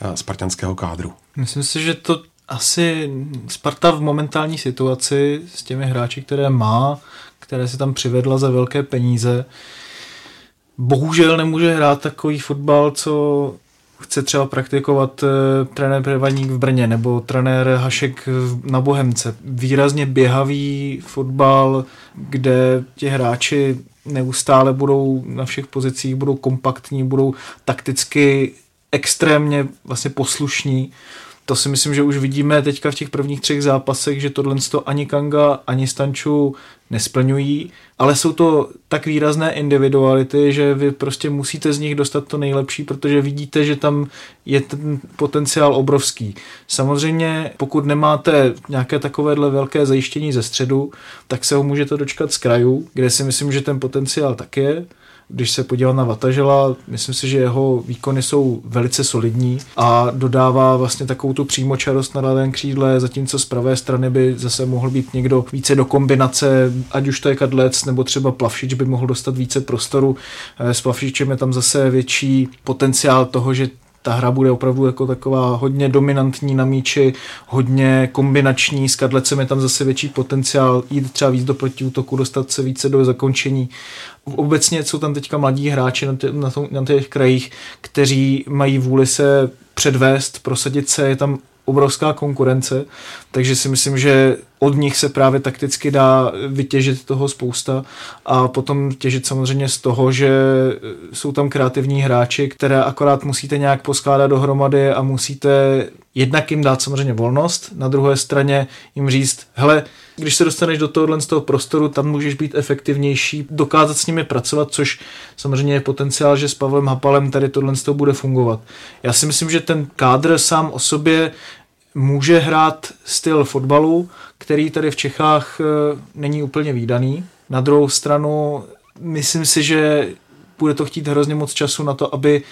eh, spartanského kádru? Myslím si, že to asi Sparta v momentální situaci s těmi hráči, které má, které si tam přivedla za velké peníze, bohužel nemůže hrát takový fotbal, co chce třeba praktikovat e, trenér Prevaník v Brně nebo trenér Hašek na Bohemce. Výrazně běhavý fotbal, kde ti hráči neustále budou na všech pozicích, budou kompaktní, budou takticky extrémně vlastně poslušní to si myslím, že už vidíme teďka v těch prvních třech zápasech, že tohle to ani Kanga, ani Stanču nesplňují, ale jsou to tak výrazné individuality, že vy prostě musíte z nich dostat to nejlepší, protože vidíte, že tam je ten potenciál obrovský. Samozřejmě, pokud nemáte nějaké takovéhle velké zajištění ze středu, tak se ho můžete dočkat z krajů, kde si myslím, že ten potenciál tak je když se podívám na Vatažela, myslím si, že jeho výkony jsou velice solidní a dodává vlastně takovou tu přímočarost na levém křídle, zatímco z pravé strany by zase mohl být někdo více do kombinace, ať už to je Kadlec nebo třeba Plavšič by mohl dostat více prostoru. Eh, s Plavšičem je tam zase větší potenciál toho, že ta hra bude opravdu jako taková hodně dominantní na míči, hodně kombinační, s kadlecem je tam zase větší potenciál jít třeba víc do protiútoku, dostat se více do zakončení. Obecně jsou tam teďka mladí hráči na, tě, na, tom, na těch krajích, kteří mají vůli se předvést, prosadit se, je tam obrovská konkurence, takže si myslím, že od nich se právě takticky dá vytěžit toho spousta a potom těžit samozřejmě z toho, že jsou tam kreativní hráči, které akorát musíte nějak poskládat dohromady a musíte jednak jim dát samozřejmě volnost, na druhé straně jim říct, hele, když se dostaneš do tohohle z toho prostoru, tam můžeš být efektivnější, dokázat s nimi pracovat, což samozřejmě je potenciál, že s Pavlem Hapalem tady tohle z toho bude fungovat. Já si myslím, že ten kádr sám o sobě může hrát styl fotbalu, který tady v Čechách eh, není úplně výdaný. Na druhou stranu, myslím si, že bude to chtít hrozně moc času na to, aby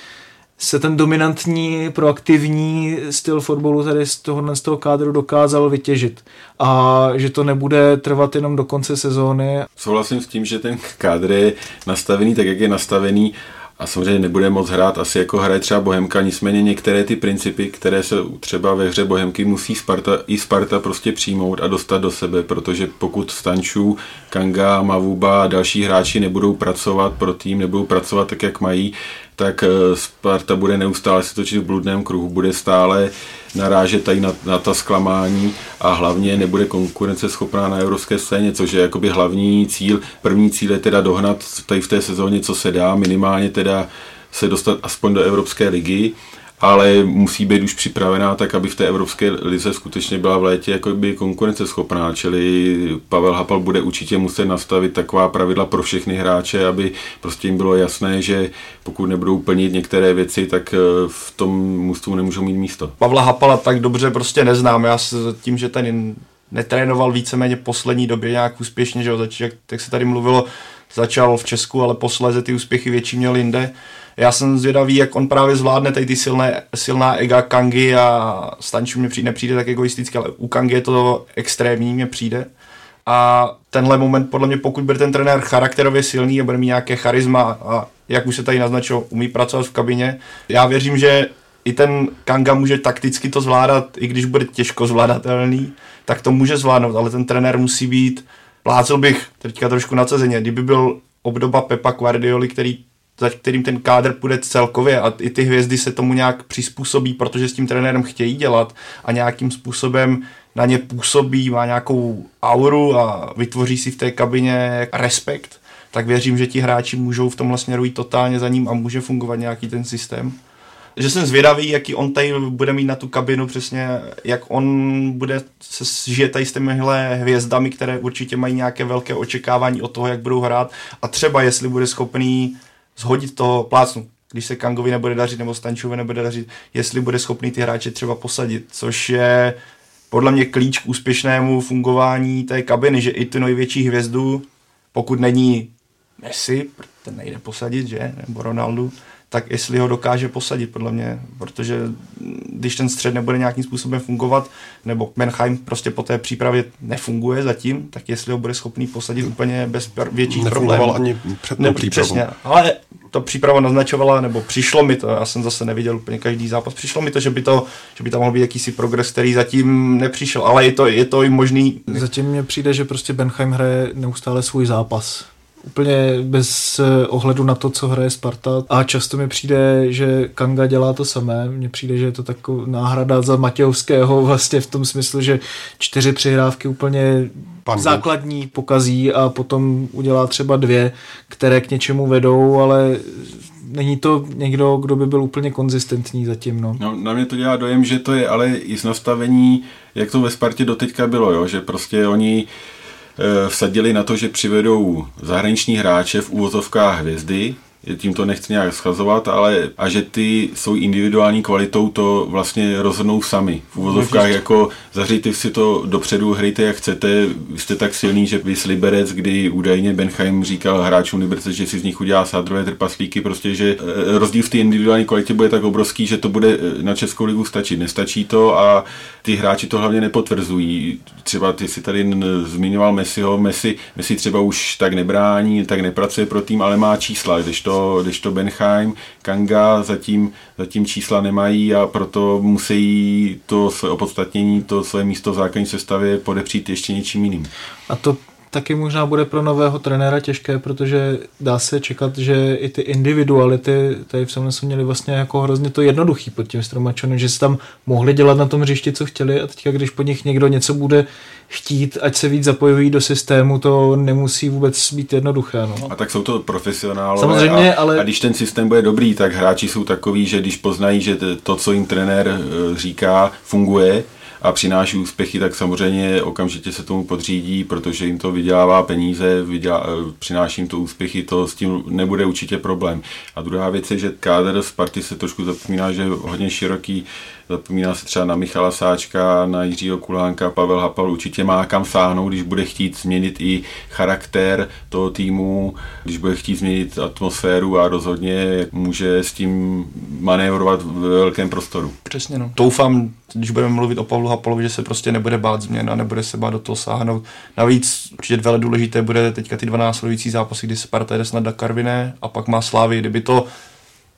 se ten dominantní, proaktivní styl fotbalu tady z tohohle z toho kádru dokázal vytěžit. A že to nebude trvat jenom do konce sezóny. Souhlasím s tím, že ten kádr je nastavený tak, jak je nastavený a samozřejmě nebude moc hrát asi jako hraje třeba Bohemka, nicméně některé ty principy, které se třeba ve hře Bohemky musí Sparta, i Sparta prostě přijmout a dostat do sebe, protože pokud Stančů, Kanga, Mavuba a další hráči nebudou pracovat pro tým, nebudou pracovat tak, jak mají, tak eh, Sparta bude neustále se točit v bludném kruhu, bude stále narážet tady na, na ta zklamání a hlavně nebude konkurenceschopná na evropské scéně, což je jakoby hlavní cíl. První cíl je teda dohnat tady v té sezóně, co se dá, minimálně teda se dostat aspoň do Evropské ligy ale musí být už připravená tak, aby v té Evropské lize skutečně byla v létě jako by konkurenceschopná, čili Pavel Hapal bude určitě muset nastavit taková pravidla pro všechny hráče, aby prostě jim bylo jasné, že pokud nebudou plnit některé věci, tak eh, v tom mužstvu nemůžou mít místo. Pavla Hapala tak dobře prostě neznám, já s tím, že ten netrénoval víceméně poslední době nějak úspěšně, že jo, jak, jak se tady mluvilo, začal v Česku, ale posléze ty úspěchy větší měl jinde já jsem zvědavý, jak on právě zvládne tady ty silné, silná ega Kangy a Stanču mě přijde, nepřijde tak egoisticky, ale u Kangy je to extrémní, mě přijde. A tenhle moment, podle mě, pokud bude ten trenér charakterově silný a bude mít nějaké charisma a jak už se tady naznačilo, umí pracovat v kabině, já věřím, že i ten Kanga může takticky to zvládat, i když bude těžko zvládatelný, tak to může zvládnout, ale ten trenér musí být, plácel bych teďka trošku na cezeně, kdyby byl obdoba Pepa Guardioli, který za kterým ten kádr půjde celkově a i ty hvězdy se tomu nějak přizpůsobí, protože s tím trenérem chtějí dělat a nějakým způsobem na ně působí, má nějakou auru a vytvoří si v té kabině respekt, tak věřím, že ti hráči můžou v tomhle směru jít totálně za ním a může fungovat nějaký ten systém. Že jsem zvědavý, jaký on tady bude mít na tu kabinu, přesně jak on bude se žije tady s těmihle hvězdami, které určitě mají nějaké velké očekávání od toho, jak budou hrát a třeba jestli bude schopný zhodit toho plácnu, když se Kangovi nebude dařit nebo Stančovi nebude dařit, jestli bude schopný ty hráče třeba posadit, což je podle mě klíč k úspěšnému fungování té kabiny, že i tu největší hvězdu, pokud není Messi, ten nejde posadit, že, nebo Ronaldo, tak jestli ho dokáže posadit, podle mě, protože když ten střed nebude nějakým způsobem fungovat, nebo Menheim prostě po té přípravě nefunguje zatím, tak jestli ho bude schopný posadit úplně bez větších problémů. ani před Ne, přesně, ale to příprava naznačovala, nebo přišlo mi to, já jsem zase neviděl úplně každý zápas, přišlo mi to, že by, to, že by tam mohl být jakýsi progres, který zatím nepřišel, ale je to, je to i možný. Zatím mně přijde, že prostě Benheim hraje neustále svůj zápas. Úplně bez eh, ohledu na to, co hraje Sparta. A často mi přijde, že Kanga dělá to samé. Mně přijde, že je to taková náhrada za Matějovského vlastně v tom smyslu, že čtyři přihrávky úplně Pan Bůh. základní pokazí a potom udělá třeba dvě, které k něčemu vedou, ale není to někdo, kdo by byl úplně konzistentní zatím. No. No, na mě to dělá dojem, že to je ale i z nastavení, jak to ve Spartě doteďka bylo, jo? že prostě oni vsadili na to, že přivedou zahraniční hráče v úvozovkách hvězdy, tím to nechci nějak schazovat, ale a že ty jsou individuální kvalitou, to vlastně rozhodnou sami. V úvozovkách jako zařijte si to dopředu, hrajte jak chcete, vy jste tak silný, že vy Liberec, kdy údajně Benheim říkal hráčům Liberce, že si z nich udělá sádrové trpaslíky, prostě, že eh, rozdíl v té individuální kvalitě bude tak obrovský, že to bude eh, na Českou ligu stačit. Nestačí to a ty hráči to hlavně nepotvrzují. Třeba ty si tady zmiňoval Messiho, Messi, Messi třeba už tak nebrání, tak nepracuje pro tým, ale má čísla, když to, když to Benheim, Kanga zatím, zatím čísla nemají a proto musí to své opodstatnění, to své místo v základní sestavě podepřít ještě něčím jiným. A to taky možná bude pro nového trenéra těžké, protože dá se čekat, že i ty individuality tady v Semnesu měli vlastně jako hrozně to jednoduchý pod tím Stromačonem, že si tam mohli dělat na tom hřišti, co chtěli a teďka, když po nich někdo něco bude chtít, ať se víc zapojují do systému, to nemusí vůbec být jednoduché. No. A tak jsou to profesionálové. Samozřejmě, a, ale- A když ten systém bude dobrý, tak hráči jsou takový, že když poznají, že to, co jim trenér eh, říká, funguje a přináší úspěchy, tak samozřejmě okamžitě se tomu podřídí, protože jim to vydělává peníze, vydělá, eh, přináší jim to úspěchy, to s tím nebude určitě problém. A druhá věc je, že kádr Sparty se trošku zapomíná, že je hodně široký, zapomíná se třeba na Michala Sáčka, na Jiřího Kulánka, Pavel Hapal určitě má kam sáhnout, když bude chtít změnit i charakter toho týmu, když bude chtít změnit atmosféru a rozhodně může s tím manévrovat v velkém prostoru. Přesně, no. Doufám, když budeme mluvit o Pavlu Hapalovi, že se prostě nebude bát změn a nebude se bát do toho sáhnout. Navíc určitě vele důležité bude teďka ty dva následující zápasy, kdy Sparta jde snad na Karviné a pak má Slávy. Kdyby to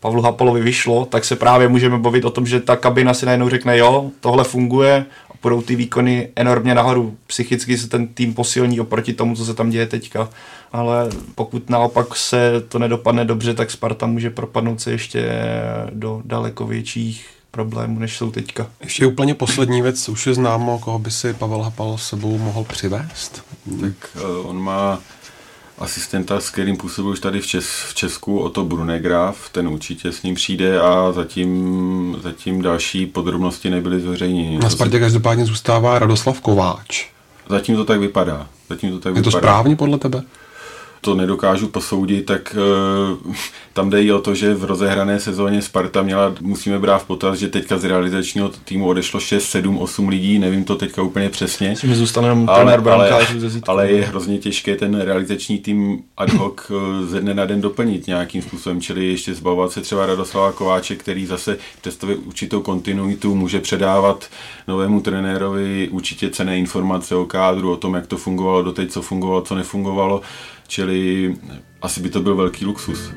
Pavlu Hapalovi vyšlo, tak se právě můžeme bavit o tom, že ta kabina si najednou řekne, jo, tohle funguje a budou ty výkony enormně nahoru. Psychicky se ten tým posilní oproti tomu, co se tam děje teďka. Ale pokud naopak se to nedopadne dobře, tak Sparta může propadnout se ještě do daleko větších problémů, než jsou teďka. Ještě úplně poslední věc, už je známo, koho by si Pavel Hapal s sebou mohl přivést? Tak eh, on má asistenta, s kterým působil už tady v, Čes, v Česku, o to Brunegraf, ten určitě s ním přijde a zatím, zatím další podrobnosti nebyly zveřejněny. Na To Spartě každopádně zůstává Radoslav Kováč. Zatím to tak vypadá. Zatím to tak Je to vypadá. správně podle tebe? To nedokážu posoudit, tak uh, tam jde i o to, že v rozehrané sezóně Sparta měla, musíme brát v potaz, že teďka z realizačního týmu odešlo 6, 7, 8 lidí, nevím to teďka úplně přesně. Myslím, že zůstane jenom Ale, ale, brankářů ze Zítku. ale je hrozně těžké ten realizační tým ad hoc eh, ze dne na den doplnit nějakým způsobem, čili ještě zbavovat se třeba Radoslava Kováče, který zase představuje určitou kontinuitu, může předávat novému trenérovi určitě cené informace o kádru, o tom, jak to fungovalo doteď, co fungovalo, co nefungovalo, čili asi by to byl velký luxus.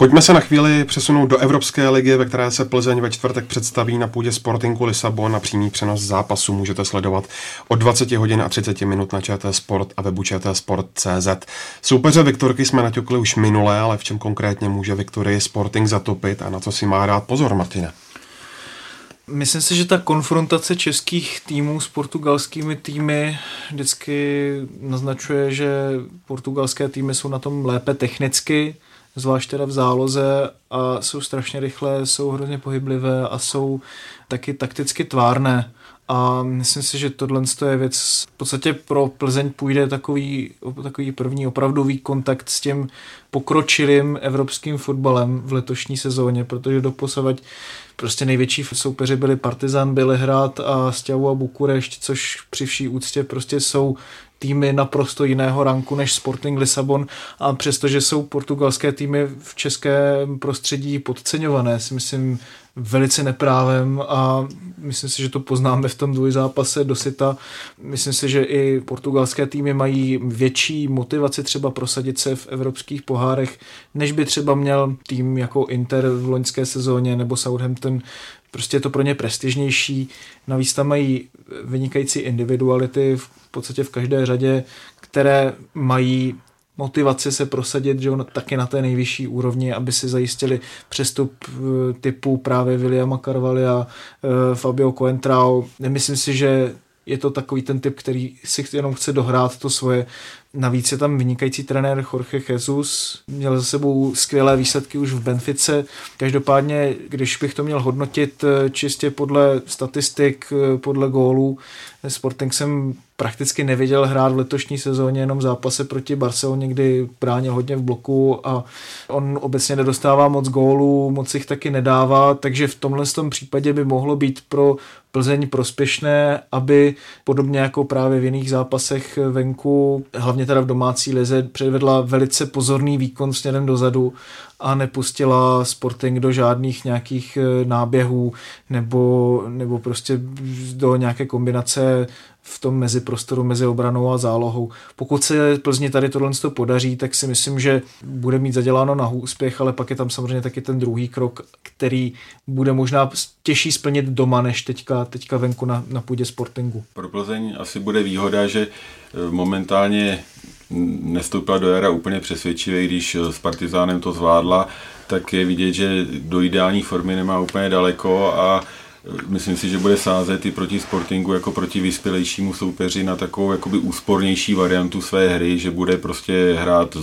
Pojďme se na chvíli přesunout do Evropské ligy, ve které se Plzeň ve čtvrtek představí na půdě Sportingu Lisabon na přímý přenos zápasu. Můžete sledovat od 20 hodin a 30 minut na ČT Sport a webu ČT Sport.cz. Soupeře Viktorky jsme naťukli už minule, ale v čem konkrétně může Viktorii Sporting zatopit a na co si má dát pozor, Martine? Myslím si, že ta konfrontace českých týmů s portugalskými týmy vždycky naznačuje, že portugalské týmy jsou na tom lépe technicky, zvlášť teda v záloze a jsou strašně rychlé, jsou hrozně pohyblivé a jsou taky takticky tvárné. a myslím si, že tohle je věc, v podstatě pro Plzeň půjde takový, takový první opravdový kontakt s tím pokročilým evropským fotbalem v letošní sezóně, protože doposavať prostě největší soupeři byli Partizan, Bělehrad a Stěvu a Bukurešť, což při vší úctě prostě jsou týmy naprosto jiného ranku než Sporting Lisabon a přestože jsou portugalské týmy v českém prostředí podceňované, si myslím velice neprávem a myslím si, že to poznáme v tom dvojzápase do Sita. Myslím si, že i portugalské týmy mají větší motivaci třeba prosadit se v evropských pohárech, než by třeba měl tým jako Inter v loňské sezóně nebo Southampton prostě je to pro ně prestižnější. Navíc tam mají vynikající individuality v podstatě v každé řadě, které mají motivaci se prosadit, že on taky na té nejvyšší úrovni, aby si zajistili přestup eh, typu právě Williama Carvalha, eh, Fabio Coentrao. Nemyslím si, že je to takový ten typ, který si jenom chce dohrát to svoje. Navíc je tam vynikající trenér Jorge Jesus, měl za sebou skvělé výsledky už v Benfice. Každopádně, když bych to měl hodnotit eh, čistě podle statistik, podle gólů, Sporting jsem prakticky neviděl hrát v letošní sezóně jenom zápase proti Barceloně, kdy bránil hodně v bloku a on obecně nedostává moc gólů, moc jich taky nedává, takže v tomhle tom případě by mohlo být pro Plzeň prospěšné, aby podobně jako právě v jiných zápasech venku, hlavně teda v domácí lize, předvedla velice pozorný výkon směrem dozadu a nepustila Sporting do žádných nějakých eh, náběhů nebo, nebo prostě do nějaké kombinace v tom meziprostoru mezi obranou a zálohou. Pokud se Plzni tady tohle to podaří, tak si myslím, že bude mít zaděláno na úspěch, ale pak je tam samozřejmě taky ten druhý krok, který bude možná těžší splnit doma, než teďka, teďka venku na, na půdě Sportingu. Pro Plzeň asi bude výhoda, že eh, momentálně nestoupila do jara úplně přesvědčivě, když s Partizánem to zvládla, tak je vidět, že do ideální formy nemá úplně daleko a myslím si, že bude sázet i proti Sportingu jako proti vyspělejšímu soupeři na takovou jakoby úspornější variantu své hry, že bude prostě hrát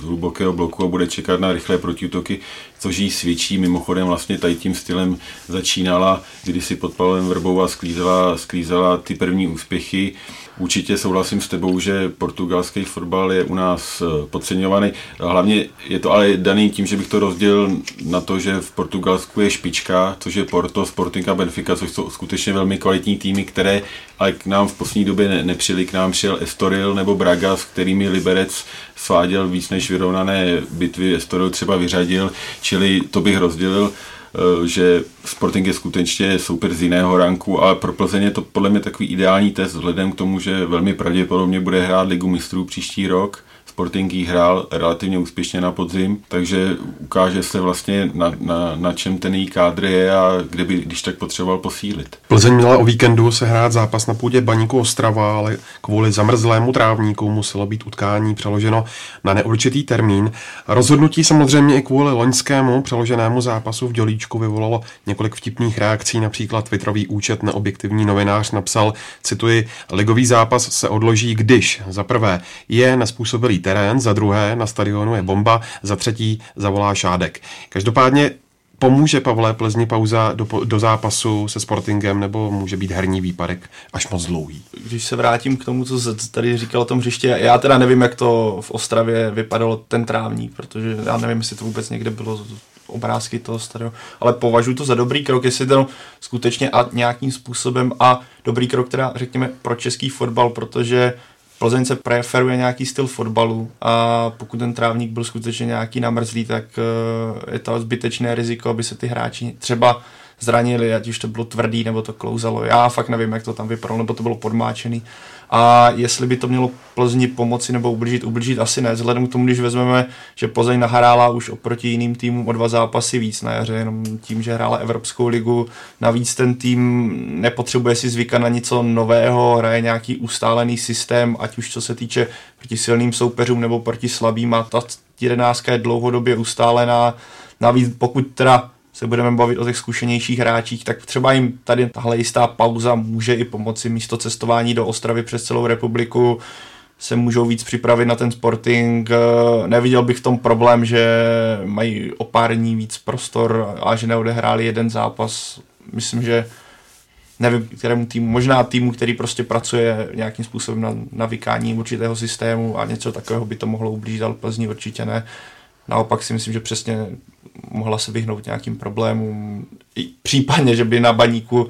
z hlubokého bloku a bude čekat na rychlé protiútoky, což jí svědčí. Mimochodem vlastně tady tím stylem začínala, když si pod Pavlem Vrbou a sklízela, sklízela ty první úspěchy. Určitě souhlasím s tebou, že portugalský fotbal je u nás eh, podceňovaný. Hlavně je to ale daný tím, že bych to rozdělil na to, že v Portugalsku je špička, což je Porto, Sporting a Benfica, což jsou skutečně velmi kvalitní týmy, které ale k nám v poslední době ne. K nám přijel Estoril nebo Braga, s kterými Liberec sváděl víc než vyrovnané bitvy. Estoril třeba vyřadil, čili to bych rozdělil že Sporting je skutečně super z jiného ranku, ale pro Plzeň je to podle mě takový ideální test vzhledem k tomu, že velmi pravděpodobně bude hrát Ligu mistrů příští rok Sporting jí hrál relativně úspěšně na podzim, takže ukáže se vlastně na, na, na čem ten její kádr je a kde by, když tak potřeboval posílit. Plzeň měla o víkendu se hrát zápas na půdě Baníku Ostrava, ale kvůli zamrzlému trávníku muselo být utkání přeloženo na neurčitý termín. Rozhodnutí samozřejmě i kvůli loňskému přeloženému zápasu v Dělíčku vyvolalo několik vtipných reakcí, například Twitterový účet neobjektivní novinář napsal, cituji, ligový zápas se odloží, když za prvé je nespůsobilý terén, za druhé na stadionu je bomba, za třetí zavolá šádek. Každopádně pomůže Pavle Plzni pauza do, do zápasu se Sportingem nebo může být herní výpadek až moc dlouhý? Když se vrátím k tomu, co se tady říkal o tom hřiště, já teda nevím, jak to v Ostravě vypadalo ten trávník, protože já nevím, jestli to vůbec někde bylo obrázky toho starého, ale považuji to za dobrý krok, jestli to skutečně a nějakým způsobem a dobrý krok teda řekněme pro český fotbal, protože Plzeň se preferuje nějaký styl fotbalu a pokud ten trávník byl skutečně nějaký namrzlý, tak eh, je to zbytečné riziko, aby se ty hráči třeba zranili, ať už to bylo tvrdý nebo to klouzalo. Já fakt nevím, jak to tam vypadalo, nebo to bylo podmáčený. A jestli by to mělo Plzni pomoci nebo ublížit, ublížit asi ne. Vzhledem k tomu, když vezmeme, že Plzeň nahrála už oproti jiným týmům o dva zápasy víc na jaře, jenom tím, že hrála Evropskou ligu. Navíc ten tým nepotřebuje si zvykat na něco nového, hraje nějaký ustálený systém, ať už co se týče proti silným soupeřům nebo proti slabým a ta jedenáctka je dlouhodobě ustálená. Navíc pokud teda se budeme bavit o těch zkušenějších hráčích, tak třeba jim tady tahle jistá pauza může i pomoci místo cestování do Ostravy přes celou republiku se můžou víc připravit na ten sporting. Neviděl bych v tom problém, že mají o pár dní víc prostor a že neodehráli jeden zápas. Myslím, že nevím, kterému týmu, možná týmu, který prostě pracuje nějakým způsobem na navykání určitého systému a něco takového by to mohlo ublížit, ale Plzni určitě ne. Naopak si myslím, že přesně mohla se vyhnout nějakým problémům. I případně, že by na baníku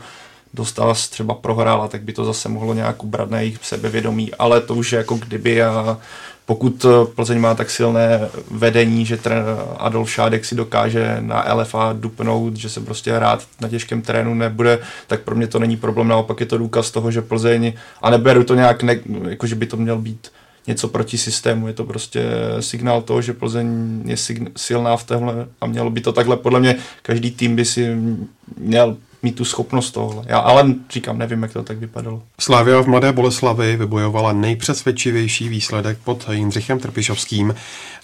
dostala třeba prohrála, tak by to zase mohlo nějak ubrat na jejich sebevědomí, ale to už je jako kdyby a pokud eh, Plzeň má tak silné vedení, že ten Adolf Šádek si dokáže na LFA dupnout, že se prostě rád na těžkém terénu nebude, tak pro mě to není problém, naopak je to důkaz toho, že Plzeň, a neberu to nějak, ne, jako že by to měl být něco proti systému, je to prostě signál toho, že Plzeň je silná v téhle a mělo by to takhle, podle mě každý tým by si měl mít tu schopnost tohle. Já ale říkám, nevím, jak to tak vypadalo. Slavia v Mladé Boleslavi vybojovala nejpřesvědčivější výsledek pod Jindřichem Trpišovským.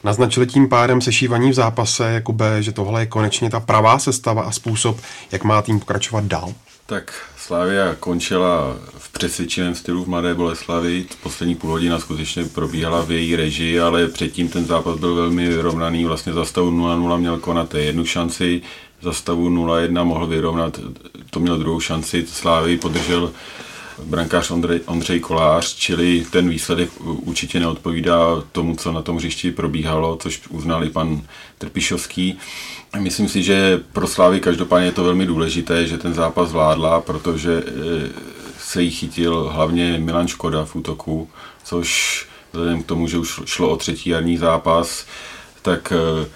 Naznačili tím pádem sešívaní v zápase, Jakube, že tohle je konečně ta pravá sestava a způsob, jak má tým pokračovat dál? Tak Slávia končila v přesvědčivém stylu v Mladé Boleslavi. Poslední půl hodina skutečně probíhala v její režii, ale předtím ten zápas byl velmi vyrovnaný. Vlastně za stavu 0-0 měl konat jednu šanci, za stavu 0-1 mohl vyrovnat, to měl druhou šanci, Slávy podržel brankář Ondřej, Ondřej Kolář, čili ten výsledek určitě neodpovídá tomu, co na tom hřišti probíhalo, což uznal i pan Trpišovský. Myslím si, že pro Slávy každopádně je to velmi důležité, že ten zápas zvládla, protože eh, se jí chytil hlavně Milan Škoda v útoku, což vzhledem k tomu, že už šlo o třetí jarní zápas, tak eh,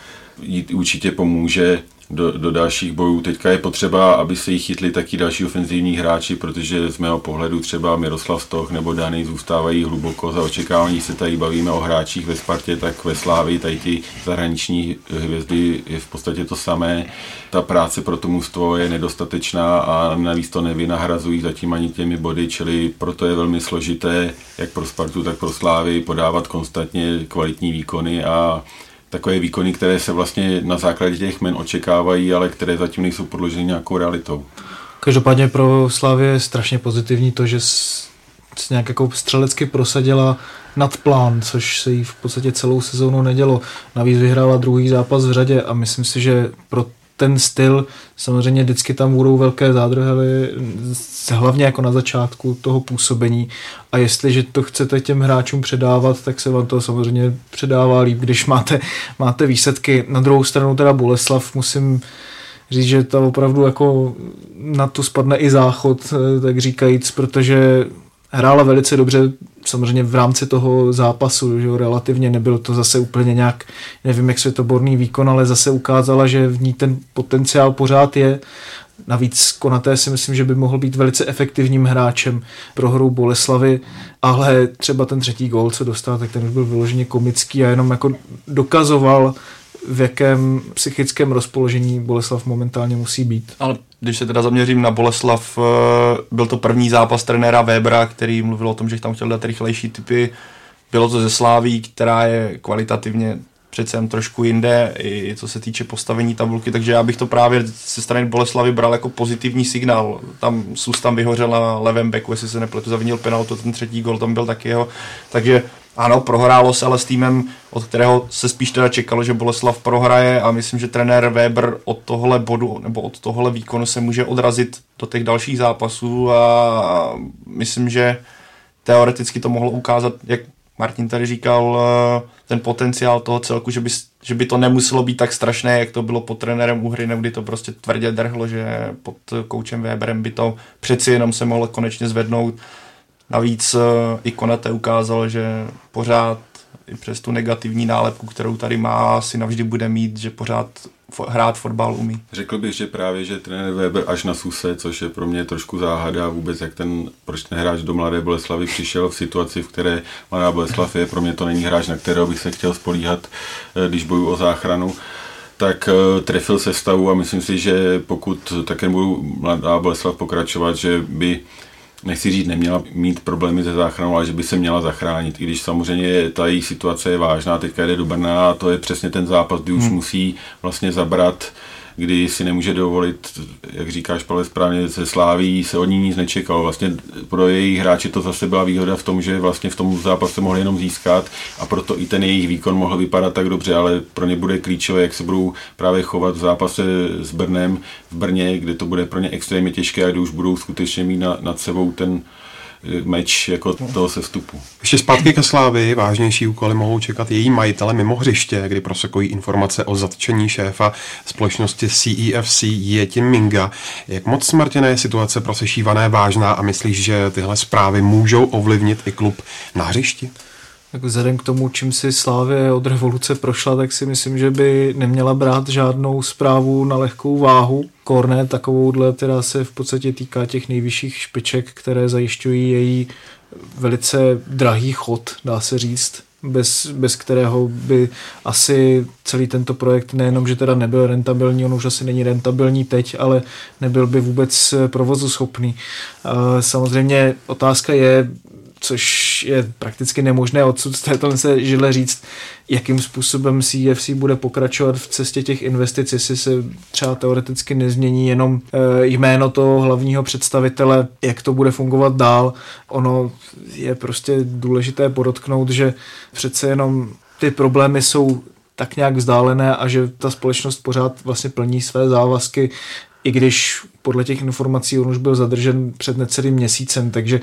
jí určitě pomůže do, do dalších bojů. Teďka je potřeba, aby se jich chytli taky další ofenzivní hráči, protože z mého pohledu třeba Miroslav Stoch nebo Dany zůstávají hluboko za očekávání. Se tady bavíme o hráčích ve Spartě, tak ve Slávi tady ty zahraniční hvězdy je v podstatě to samé. Ta práce pro to mužstvo je nedostatečná a navíc to nevynahrazují zatím ani těmi body, čili proto je velmi složité jak pro Spartu, tak pro Slávy podávat konstantně kvalitní výkony a takové výkony, které se vlastně na základě těch men očekávají, ale které zatím nejsou podloženy nějakou realitou. Každopádně pro Slávě je strašně pozitivní to, že se nějak jako střelecky prosadila nad plán, což se jí v podstatě celou sezónu nedělo. Navíc vyhrála druhý zápas v řadě a myslím si, že pro ten styl, samozřejmě vždycky tam budou velké zádrhely, hlavně jako na začátku toho působení a jestliže to chcete těm hráčům předávat, tak se vám to samozřejmě předává líp, když máte, máte výsledky. Na druhou stranu teda Boleslav musím říct, že ta opravdu jako na to spadne i záchod, tak říkajíc, protože hrála velice dobře, samozřejmě v rámci toho zápasu, že jo, relativně nebyl to zase úplně nějak, nevím jak světoborný výkon, ale zase ukázala, že v ní ten potenciál pořád je. Navíc Konaté si myslím, že by mohl být velice efektivním hráčem pro hru Boleslavy, ale třeba ten třetí gól, co dostal, tak ten už byl vyloženě komický a jenom jako dokazoval, v jakém psychickém rozpoložení Boleslav momentálně musí být. Ale když se teda zaměřím na Boleslav, eh, byl to první zápas trenéra Webera, který mluvil o tom, že tam chtěl dát rychlejší typy. Bylo to ze Sláví, která je kvalitativně přece jen trošku jinde, i co se týče postavení tabulky, takže já bych to právě ze strany Boleslavy bral jako pozitivní signál. Tam Sus tam vyhořel na levém beku, jestli se nepletu, zavinil penaltu, ten třetí gol tam byl taky jeho, takže ano, prohrálo se, ale s týmem, od kterého se spíš teda čekalo, že Boleslav prohraje a myslím, že trenér Weber od tohle bodu nebo od tohle výkonu se může odrazit do těch dalších zápasů a myslím, že teoreticky to mohlo ukázat, jak Martin tady říkal, eh, ten potenciál toho celku, že by, že by to nemuselo být tak strašné, jak to bylo pod trenérem Uhry, kdy to prostě tvrdě drhlo, že pod koučem Weberem by to přeci jenom se mohlo konečně zvednout Navíc eh, i Konate ukázal, že pořád i přes tu negativní nálepku, kterou tady má, si navždy bude mít, že pořád hrát fotbal umí. Řekl bych, že právě, že trenér Weber až na Suse, což je pro mě trošku záhada vůbec, jak ten, proč ten hráč do Mladé Boleslavy přišel v situaci, v které Mladá Boleslav je, pro mě to není hráč, na kterého bych se chtěl spolíhat, eh, když boju o záchranu tak uh, trefil se stavu a myslím si, že pokud také budou Mladá Boleslav pokračovat, že by nechci říct, neměla mít problémy se záchranou, ale že by se měla zachránit. I když samozřejmě ta její situace je vážná, teďka jde do Brna a to je přesně ten zápas, kdy už hmm. musí vlastně zabrat kdy si nemůže dovolit, jak říkáš Pavle správně, se sláví se od ní nic nečekalo. Vlastně pro jejich hráče to zase byla výhoda v tom, že vlastně v tom zápase mohli jenom získat a proto i ten jejich výkon mohl vypadat tak dobře, ale pro ně bude klíčové, jak se budou právě chovat v zápase s Brnem v Brně, kde to bude pro ně extrémně těžké a kdy už budou skutečně mít na, nad sebou ten meč jako toho sestupu. Ještě zpátky ke Slávy, vážnější úkoly mohou čekat její majitele mimo hřiště, kdy prosekují informace o zatčení šéfa společnosti CEFC Jeti Minga. Jak moc, Martina, je situace prosešívané vážná a myslíš, že tyhle zprávy můžou ovlivnit i klub na hřišti? Tak vzhledem k tomu, čím si Slávě od revoluce prošla, tak si myslím, že by neměla brát žádnou zprávu na lehkou váhu. Korné takovouhle, která se v podstatě týká těch nejvyšších špiček, které zajišťují její velice drahý chod, dá se říct, bez, bez kterého by asi celý tento projekt nejenom, že teda nebyl rentabilní, on už asi není rentabilní teď, ale nebyl by vůbec provozu schopný. Samozřejmě otázka je, což je prakticky nemožné odsud z této se žile říct, jakým způsobem CFC bude pokračovat v cestě těch investic, jestli se třeba teoreticky nezmění jenom eh, jméno toho hlavního představitele, jak to bude fungovat dál. Ono je prostě důležité podotknout, že přece jenom ty problémy jsou tak nějak vzdálené a že ta společnost pořád vlastně plní své závazky, i když podle těch informací on už byl zadržen před necelým měsícem, takže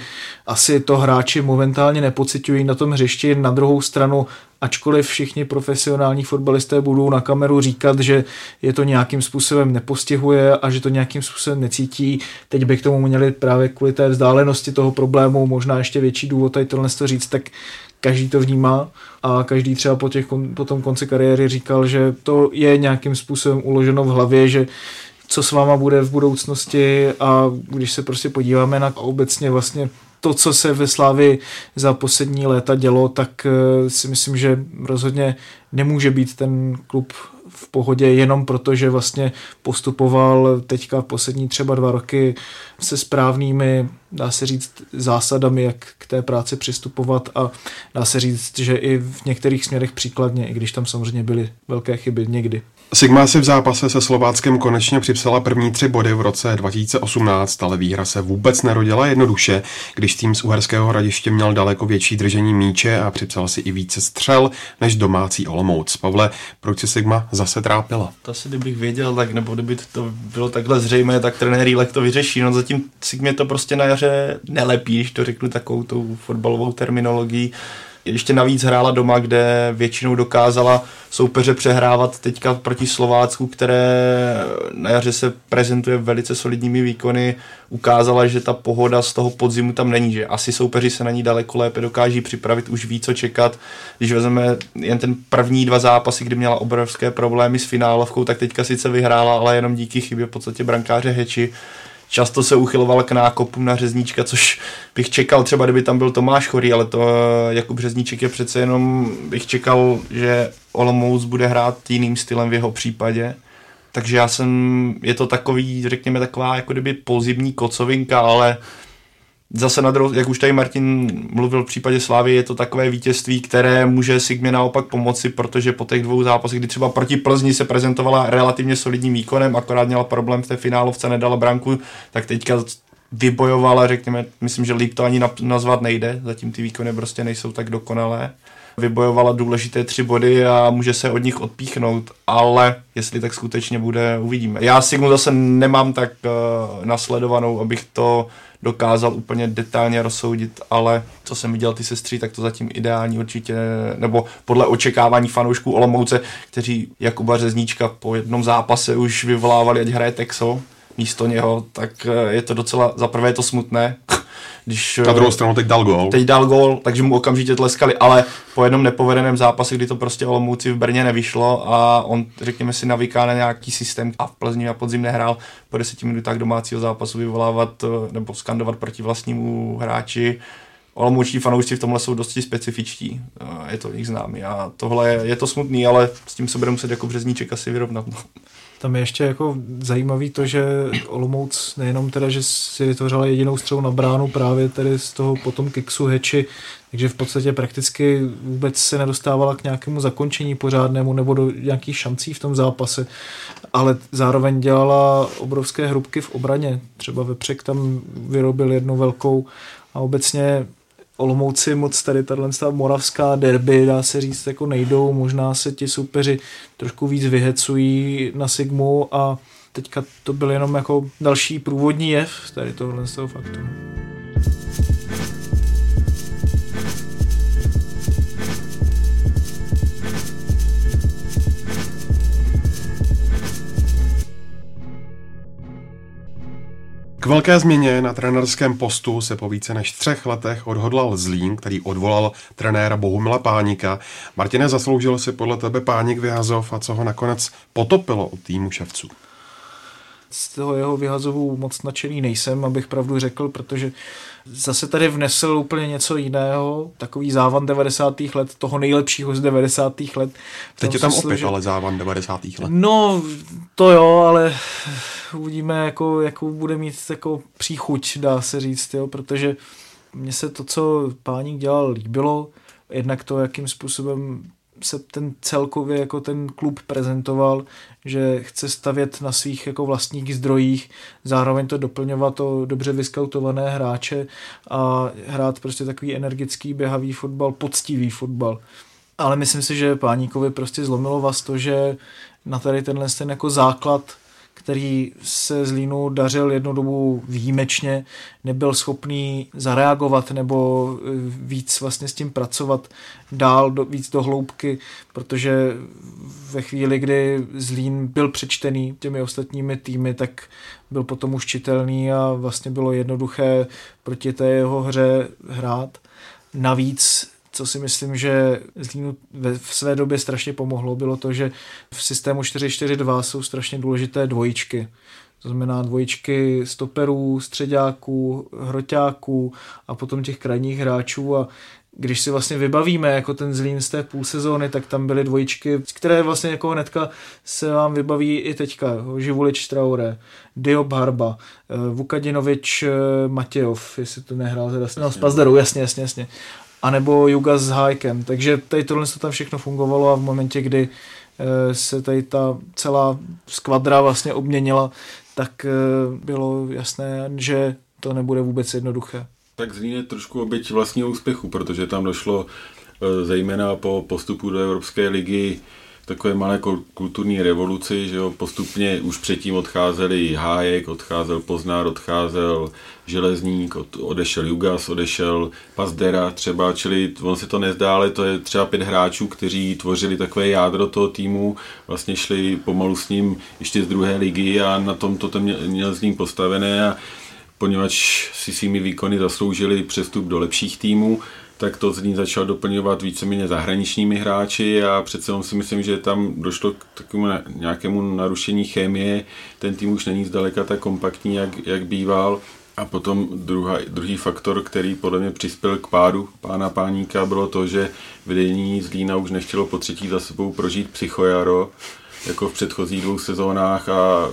asi to hráči momentálně nepocitují na tom hřišti. Na druhou stranu, ačkoliv všichni profesionální fotbalisté budou na kameru říkat, že je to nějakým způsobem nepostihuje a že to nějakým způsobem necítí, teď by k tomu měli právě kvůli té vzdálenosti toho problému možná ještě větší důvod tady tohle to říct, tak každý to vnímá a každý třeba po, těch, po tom konci kariéry říkal, že to je nějakým způsobem uloženo v hlavě, že co s váma bude v budoucnosti a když se prostě podíváme na obecně vlastně to, co se ve Slávi za poslední léta dělo, tak eh, si myslím, že rozhodně nemůže být ten klub v pohodě jenom proto, že vlastně postupoval teďka poslední třeba dva roky se správnými, dá se říct, zásadami, jak k té práci přistupovat a dá se říct, že i v některých směrech příkladně, i když tam samozřejmě byly velké chyby někdy. Sigma si v zápase se Slováckem konečně připsala první tři body v roce 2018, ale výhra se vůbec nerodila jednoduše, když tým z Uherského hradiště měl daleko větší držení míče a připsal si i více střel než domácí Olomouc. Pavle, proč si Sigma zase trápila? To asi kdybych věděl, tak nebo kdyby to bylo takhle zřejmé, tak trenér Jílek to vyřeší. No zatím Sigmě to prostě na jaře nelepí, když to řeknu takovou tou fotbalovou terminologií ještě navíc hrála doma, kde většinou dokázala soupeře přehrávat teďka proti Slovácku, které na jaře se prezentuje velice solidními výkony. Ukázala, že ta pohoda z toho podzimu tam není, že asi soupeři se na ní daleko lépe dokáží připravit, už ví, co čekat. Když vezmeme jen ten první dva zápasy, kdy měla obrovské problémy s finálovkou, tak teďka sice vyhrála, ale jenom díky chybě v podstatě brankáře Heči často se uchyloval k nákopům na Řezníčka, což bych čekal třeba, kdyby tam byl Tomáš Chorý, ale to eh, Jakub Řezníček je přece jenom, bych čekal, že Olomouc bude hrát jiným stylem v jeho případě. Takže já jsem, je to takový, řekněme, taková jako kdyby pozimní kocovinka, ale zase na druhou, jak už tady Martin mluvil v případě Slávy, je to takové vítězství, které může Sigmě naopak pomoci, protože po těch dvou zápasech, kdy třeba proti Plzni se prezentovala relativně solidním výkonem, akorát měla problém v té finálovce, nedala branku, tak teďka vybojovala, řekněme, myslím, že líp to ani nazvat nejde, zatím ty výkony prostě nejsou tak dokonalé. Vybojovala důležité tři body a může se od nich odpíchnout, ale jestli tak skutečně bude, uvidíme. Já Sigmu zase nemám tak uh, nasledovanou, abych to dokázal úplně detailně rozsoudit, ale co jsem viděl ty sestry, tak to zatím ideální určitě, nebo podle očekávání fanoušků Olomouce, kteří Jakuba Řezníčka po jednom zápase už vyvolávali, ať hraje Texo místo něho, tak eh, je to docela, za prvé je to smutné, když, Na druhou stranu teď dal gol. Teď dal gol, takže mu okamžitě tleskali, ale po jednom nepovedeném zápase, kdy to prostě Olomouci v Brně nevyšlo a on, řekněme si, navyká na nějaký systém a v Plzni a podzim nehrál po deseti minutách domácího zápasu vyvolávat eh, nebo skandovat proti vlastnímu hráči, Olomouční fanoušci v tomhle jsou dosti specifičtí, je to jich známý a tohle je, je to smutný, ale s tím se bude muset jako březníček asi vyrovnat. No. Tam je ještě jako zajímavý to, že Olomouc nejenom teda, že si vytvořila jedinou střelu na bránu právě tedy z toho potom kiksu Heči, takže v podstatě prakticky vůbec se nedostávala k nějakému zakončení pořádnému nebo do nějakých šancí v tom zápase, ale zároveň dělala obrovské hrubky v obraně. Třeba Vepřek tam vyrobil jednu velkou a obecně Olomouci moc tady tahle moravská derby, dá se říct, jako nejdou, možná se ti soupeři trošku víc vyhecují na Sigmu a teďka to byl jenom jako další průvodní jev tady tohle z toho faktu. K velké změně na trenerském postu se po více než třech letech odhodlal Zlín, který odvolal trenéra Bohumila Pánika. Martine, zasloužil si podle tebe Pánik vyhazov a co ho nakonec potopilo u týmu ševců? z toho jeho vyhazovu moc nadšený nejsem, abych pravdu řekl, protože zase tady vnesl úplně něco jiného, takový závan 90. let, toho nejlepšího z 90. let. Teď je tam opět že... ale závan 90. let. No, to jo, ale uvidíme, jako, jakou bude mít jako příchuť, dá se říct, jo, protože mně se to, co páník dělal, líbilo, jednak to, jakým způsobem se ten celkově jako ten klub prezentoval, že chce stavět na svých jako vlastních zdrojích, zároveň to doplňovat o dobře vyskautované hráče a hrát prostě takový energický, běhavý fotbal, poctivý fotbal. Ale myslím si, že Páníkovi prostě zlomilo vás to, že na tady tenhle ten jako základ který se z Línu dařil jednu dobu výjimečně, nebyl schopný zareagovat nebo eh, víc vlastně s tím pracovat dál, do, víc do hloubky, protože ve chvíli, kdy Zlín byl přečtený těmi ostatními týmy, tak byl potom už čitelný a vlastně bylo jednoduché proti té jeho hře hrát. Navíc co si myslím, že Zlínu v své době strašně pomohlo, bylo to, že v systému 4-4-2 jsou strašně důležité dvojičky. To znamená dvojičky stoperů, středáků, hroťáků a potom těch krajních hráčů a když si vlastně vybavíme jako ten Zlín z té půl sezóny, tak tam byly dvojičky, které vlastně jako hnedka se vám vybaví i teďka. Živulič Traore, Diop Harba, eh, Vukadinovič eh, Matějov, jestli to nehrál teda, no z Pazdaru, jasně, jasně, jasně anebo Juga s Hajkem. Takže tady tohle to tam všechno fungovalo a v momentě, kdy eh, se tady ta celá skvadra vlastně obměnila, tak eh, bylo jasné, že to nebude vůbec jednoduché. Tak Zlín je trošku oběť vlastního úspěchu, protože tam došlo eh, zejména po postupu do Evropské ligy takové malé kulturní revoluci, že jo, postupně už předtím odcházeli Hájek, odcházel Poznár, odcházel Železník, od, odešel Jugas, odešel Pazdera třeba, čili on se to nezdá, ale to je třeba pět hráčů, kteří tvořili takové jádro toho týmu, vlastně šli pomalu s ním ještě z druhé ligy a na tom to měl, měl s ním postavené a poněvadž si svými výkony zasloužili přestup do lepších týmů, tak to z ní začal doplňovat víceméně zahraničními hráči a přece jenom si myslím, že tam došlo k takovému nějakému narušení chemie. Ten tým už není zdaleka tak kompaktní, jak, jak býval. A potom druhá, druhý faktor, který podle mě přispěl k pádu pána Páníka, bylo to, že vedení Zlína už nechtělo po třetí za sebou prožít psychojaro, jako v předchozích dvou sezónách a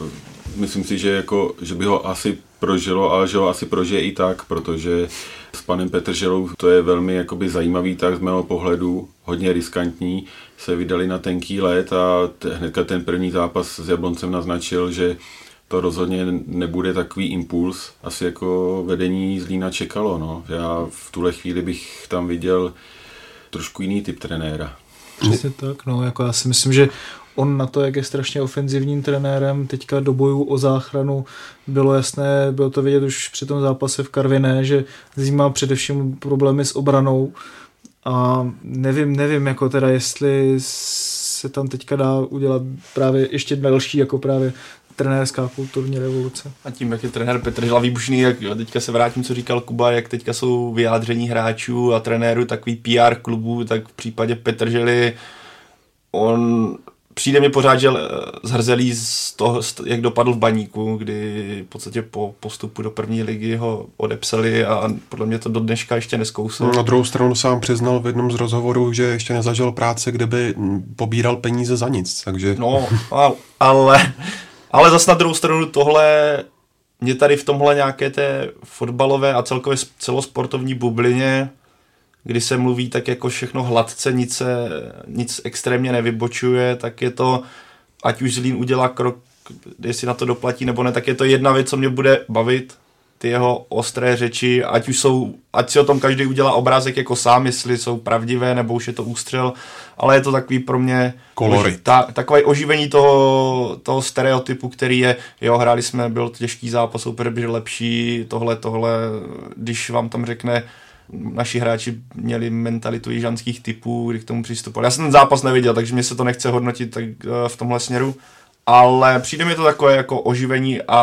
myslím si, že, jako, že by ho asi prožilo, ale že ho asi prožije i tak, protože s panem Petrželou to je velmi jakoby zajímavý tak z mého pohledu, hodně riskantní, se vydali na tenký let a hnedka ten první zápas s Jabloncem naznačil, že to rozhodně nebude takový impuls, asi jako vedení Zlína čekalo. No. Já v tuhle chvíli bych tam viděl trošku jiný typ trenéra. Přesně tak, no, jako já si myslím, že on na to, jak je strašně ofenzivním trenérem, teďka do bojů o záchranu bylo jasné, bylo to vidět už při tom zápase v Karviné, že Zím má především problémy s obranou a nevím, nevím, jako teda, jestli se tam teďka dá udělat právě ještě další, jako právě trenérská kulturní revoluce. A tím, jak je trenér Petr Žila výbušný, jak jo, teďka se vrátím, co říkal Kuba, jak teďka jsou vyjádření hráčů a trenérů takový PR klubů, tak v případě Petržely on přijde mi pořád, že zhrzelí z toho, jak dopadl v baníku, kdy v podstatě po postupu do první ligy ho odepsali a podle mě to do dneška ještě neskousl. Na druhou stranu sám přiznal v jednom z rozhovorů, že ještě nezažil práce, kde by pobíral peníze za nic, takže... No, ale, ale zase na druhou stranu tohle mě tady v tomhle nějaké té fotbalové a celkově celosportovní bublině kdy se mluví tak jako všechno hladce, nic, se, nic extrémně nevybočuje, tak je to, ať už Zlín udělá krok, jestli na to doplatí nebo ne, tak je to jedna věc, co mě bude bavit, ty jeho ostré řeči, ať už jsou, ať si o tom každý udělá obrázek jako sám, jestli jsou pravdivé, nebo už je to ústřel, ale je to takový pro mě Oži, ta, takové oživení toho, toho stereotypu, který je, jo, hráli jsme, byl těžký zápas, super byl lepší, tohle, tohle, když vám tam řekne, naši hráči měli mentalitu jižanských typů, kdy k tomu přistupovali. Já jsem ten zápas neviděl, takže mě se to nechce hodnotit tak eh, v tomhle směru, ale přijde mi to takové jako oživení a,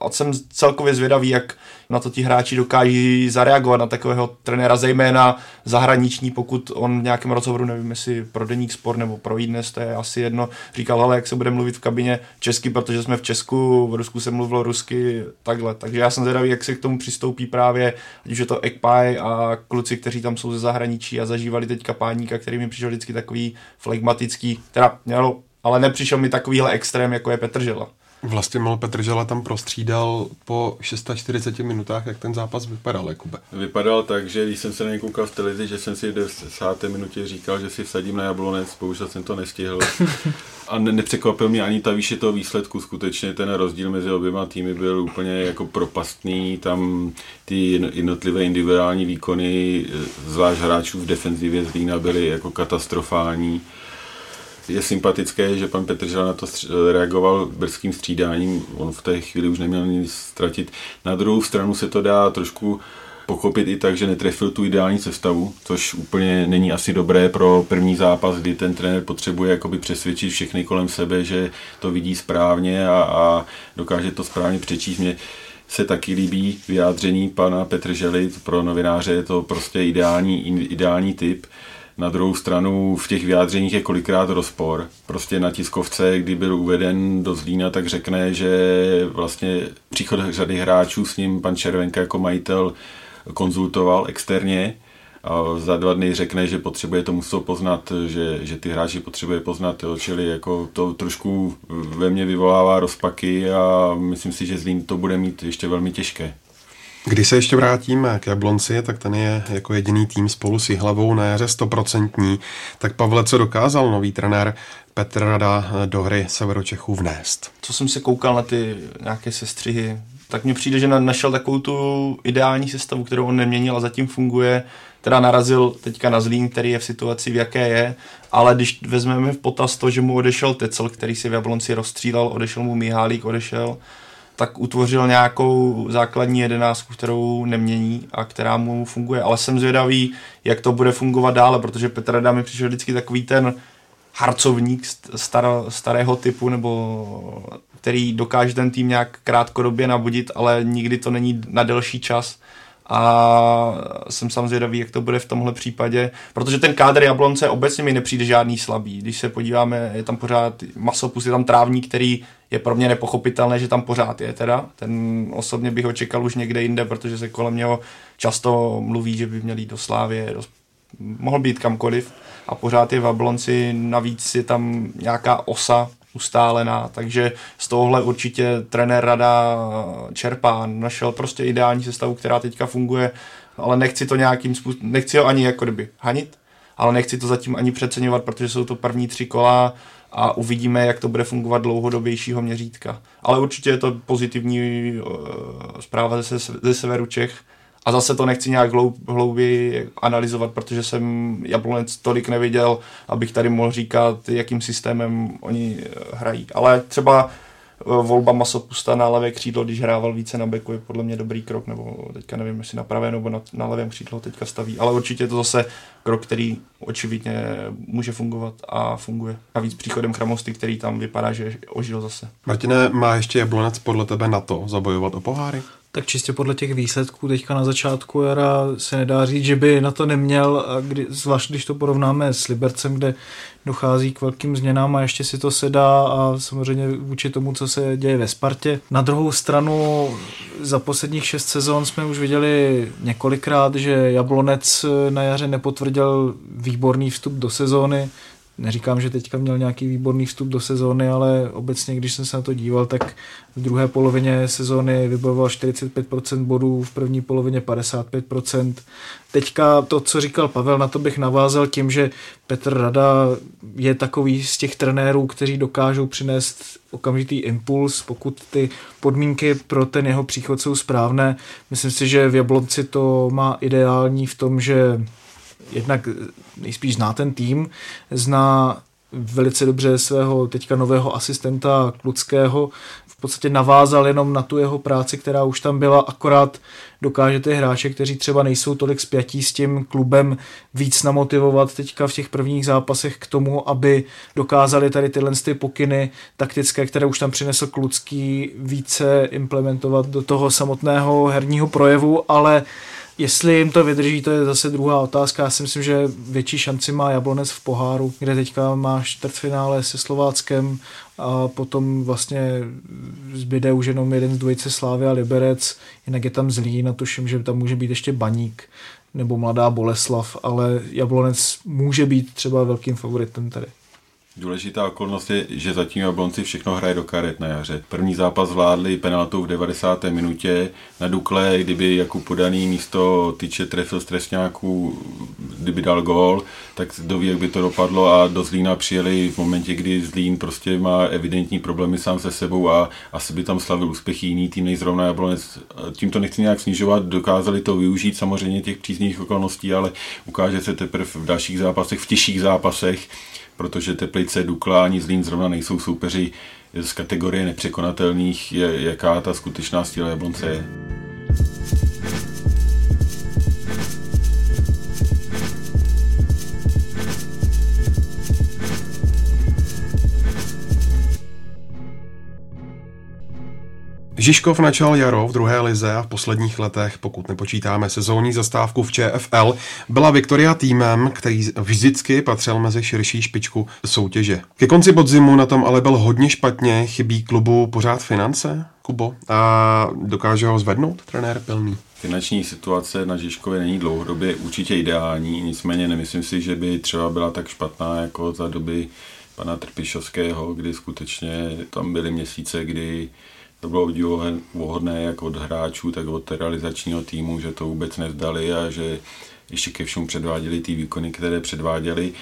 a jsem celkově zvědavý, jak na to ti hráči dokáží zareagovat na takového trenéra, zejména zahraniční, pokud on v nějakém rozhovoru, nevím jestli pro Deník Sport nebo pro dnes, to je asi jedno, říkal, ale jak se bude mluvit v kabině česky, protože jsme v Česku, v Rusku se mluvilo rusky, takhle. Takže já jsem zvědavý, jak se k tomu přistoupí právě, ať už je to Ekpaj a kluci, kteří tam jsou ze zahraničí a zažívali teďka páníka, který mi přišel vždycky takový flegmatický, teda mělo ale nepřišel mi takovýhle extrém, jako je Petr Žela. Vlastně mal Petr Žela tam prostřídal po 640 minutách, jak ten zápas vypadal, Jakube. Vypadal tak, že když jsem se na něj koukal v televizi, že jsem si v 10. minutě říkal, že si vsadím na jablonec, bohužel jsem to nestihl. A ne- nepřekvapil mě ani ta výše toho výsledku, skutečně ten rozdíl mezi oběma týmy byl úplně jako propastný, tam ty jednotlivé individuální výkony, zvlášť hráčů v defenzivě Zlína byly jako katastrofální je sympatické, že pan Petržela na to reagoval brzkým střídáním, on v té chvíli už neměl nic ztratit. Na druhou stranu se to dá trošku pochopit i tak, že netrefil tu ideální sestavu, což úplně není asi dobré pro první zápas, kdy ten trenér potřebuje jakoby přesvědčit všechny kolem sebe, že to vidí správně a, a dokáže to správně přečíst. Mě se taky líbí vyjádření pana Petržely, pro novináře je to prostě ideální, ideální typ. Na druhou stranu v těch vyjádřeních je kolikrát rozpor. Prostě na tiskovce, kdy byl uveden do Zlína, tak řekne, že vlastně příchod řady hráčů s ním pan Červenka jako majitel konzultoval externě a za dva dny řekne, že potřebuje to muset poznat, že, že ty hráči potřebuje poznat, jo, čili jako to trošku ve mně vyvolává rozpaky a myslím si, že Zlín to bude mít ještě velmi těžké. Když se ještě vrátíme k Jablonci, tak ten je jako jediný tým spolu s Jihlavou na jaře stoprocentní. Tak Pavle, co dokázal nový trenér Petr Rada do hry Severočechů vnést? Co jsem se koukal na ty nějaké sestřihy, tak mně přijde, že našel takovou tu ideální sestavu, kterou on neměnil a zatím funguje. Teda narazil teďka na Zlín, který je v situaci, v jaké je, ale když vezmeme v potaz to, že mu odešel Tecel, který si v Jablonci rozstřílel, odešel mu Mihálík, odešel, tak utvořil nějakou základní jedenáctku, kterou nemění a která mu funguje. Ale jsem zvědavý, jak to bude fungovat dále, protože Petr Rada mi přišel vždycky takový ten harcovník star, starého typu, nebo který dokáže ten tým nějak krátkodobě nabudit, ale nikdy to není na delší čas a jsem samozřejmě zvědavý, jak to bude v tomhle případě, protože ten kádr Jablonce obecně mi nepřijde žádný slabý. Když se podíváme, je tam pořád masopus, je tam trávník, který je pro mě nepochopitelné, že tam pořád je teda. Ten osobně bych ho čekal už někde jinde, protože se kolem něho často mluví, že by měl jít do Slávě, do, mohl být kamkoliv. A pořád je v Jablonci, navíc je tam nějaká osa, ustálená, takže z tohohle určitě trenér rada čerpá, našel prostě ideální sestavu, která teďka funguje, ale nechci to nějakým způsobem, nechci ho ani jako kdyby hanit, ale nechci to zatím ani přeceňovat, protože jsou to první tři kola a uvidíme, jak to bude fungovat dlouhodobějšího měřítka. Ale určitě je to pozitivní uh, zpráva ze, ze severu Čech, a zase to nechci nějak hloub, hlouběji analyzovat, protože jsem Jablonec tolik neviděl, abych tady mohl říkat, jakým systémem oni eh, hrají. Ale třeba volba Masopusta na levé křídlo, když hrával více na beku, je podle mě dobrý krok, nebo teďka nevím, jestli na pravé nebo na, na levém křídlo teďka staví, ale určitě to zase krok, který očividně může fungovat a funguje. A víc příchodem Chramosty, který tam vypadá, že ožil zase. Martine, má ještě Jablonec podle tebe na to zabojovat o poháry? Tak čistě podle těch výsledků teďka na začátku jara se nedá říct, že by na to neměl, kdy, zvlášť když to porovnáme s Libercem, kde dochází k velkým změnám a ještě si to sedá a samozřejmě vůči tomu, co se děje ve Spartě. Na druhou stranu za posledních šest sezon jsme už viděli několikrát, že Jablonec na jaře nepotvrdil výborný vstup do sezóny, Neříkám, že teďka měl nějaký výborný vstup do sezóny, ale obecně, když jsem se na to díval, tak v druhé polovině sezóny vybojoval 45% bodů, v první polovině 55%. Teďka to, co říkal Pavel, na to bych navázal tím, že Petr Rada je takový z těch trenérů, kteří dokážou přinést okamžitý impuls, pokud ty podmínky pro ten jeho příchod jsou správné. Myslím si, že v Jablonci to má ideální v tom, že jednak nejspíš zná ten tým, zná velice dobře svého teďka nového asistenta Kluckého, v podstatě navázal jenom na tu jeho práci, která už tam byla, akorát dokáže ty hráče, kteří třeba nejsou tolik spjatí s tím klubem, víc namotivovat teďka v těch prvních zápasech k tomu, aby dokázali tady tyhle ty pokyny taktické, které už tam přinesl Klucký, více implementovat do toho samotného herního projevu, ale Jestli jim to vydrží, to je zase druhá otázka. Já si myslím, že větší šanci má Jablonec v poháru, kde teďka má čtvrtfinále se Slováckem a potom vlastně zbyde už jenom jeden z dvojice Slávy a Liberec, jinak je tam Zlín a tuším, že tam může být ještě Baník nebo Mladá Boleslav, ale Jablonec může být třeba velkým favoritem tady. Důležitá okolnost je, že zatím Jablonci všechno hraje do karet na jaře. První zápas zvládli penaltou v 90. minutě. Na Dukle, kdyby jako podaný místo tyče trefil z trestňáků, kdyby dal gól, tak ví, jak by to dopadlo a do Zlína přijeli v momentě, kdy Zlín prostě má evidentní problémy sám se sebou a asi by tam slavil úspěchy jiný tým než zrovna Jablonec. Tím to nechci nějak snižovat, dokázali to využít samozřejmě těch přízných okolností, ale ukáže se teprve v dalších zápasech, v těžších zápasech, protože Teplice, Dukla ani Zlín zrovna nejsou soupeři z kategorie nepřekonatelných, je, jaká ta skutečná stíla Jablonce je. Žižkov načal jaro v druhé lize a v posledních letech, pokud nepočítáme sezónní zastávku v ČFL, byla Viktoria týmem, který vždycky patřil mezi širší špičku soutěže. Ke konci podzimu na tom ale byl hodně špatně, chybí klubu pořád finance, Kubo, a dokáže ho zvednout trenér Pilný? Finanční situace na Žižkově není dlouhodobě určitě ideální, nicméně nemyslím si, že by třeba byla tak špatná jako za doby pana Trpišovského, kdy skutečně tam byly měsíce, kdy to bylo obdivuhodné jak od hráčů, tak od realizačního týmu, že to vůbec nezdali a že ještě ke všemu předváděli ty výkony, které předváděli.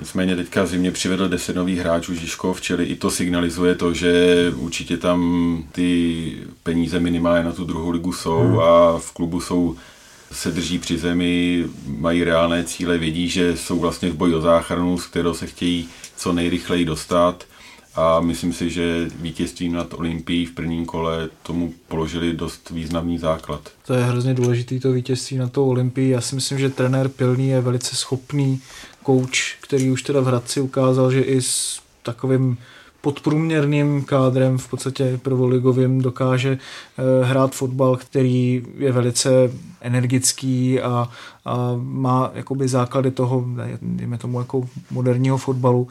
Nicméně teďka zimě přivedl 10 nových hráčů Žižkov, čili i to signalizuje to, že určitě tam ty peníze minimálně na tu druhou ligu jsou hmm. a v klubu jsou se drží při zemi, mají reálné cíle, vědí, že jsou vlastně v boji o záchranu, z kterého se chtějí co nejrychleji dostat a myslím si, že vítězství nad Olympií v prvním kole tomu položili dost významný základ. To je hrozně důležitý to vítězství na tou Olympii. Já si myslím, že trenér Pilný je velice schopný kouč, který už teda v Hradci ukázal, že i s takovým podprůměrným kádrem, v podstatě prvoligovým, dokáže eh, hrát fotbal, který je velice energický a, a má jakoby základy toho, dejme tomu jako moderního fotbalu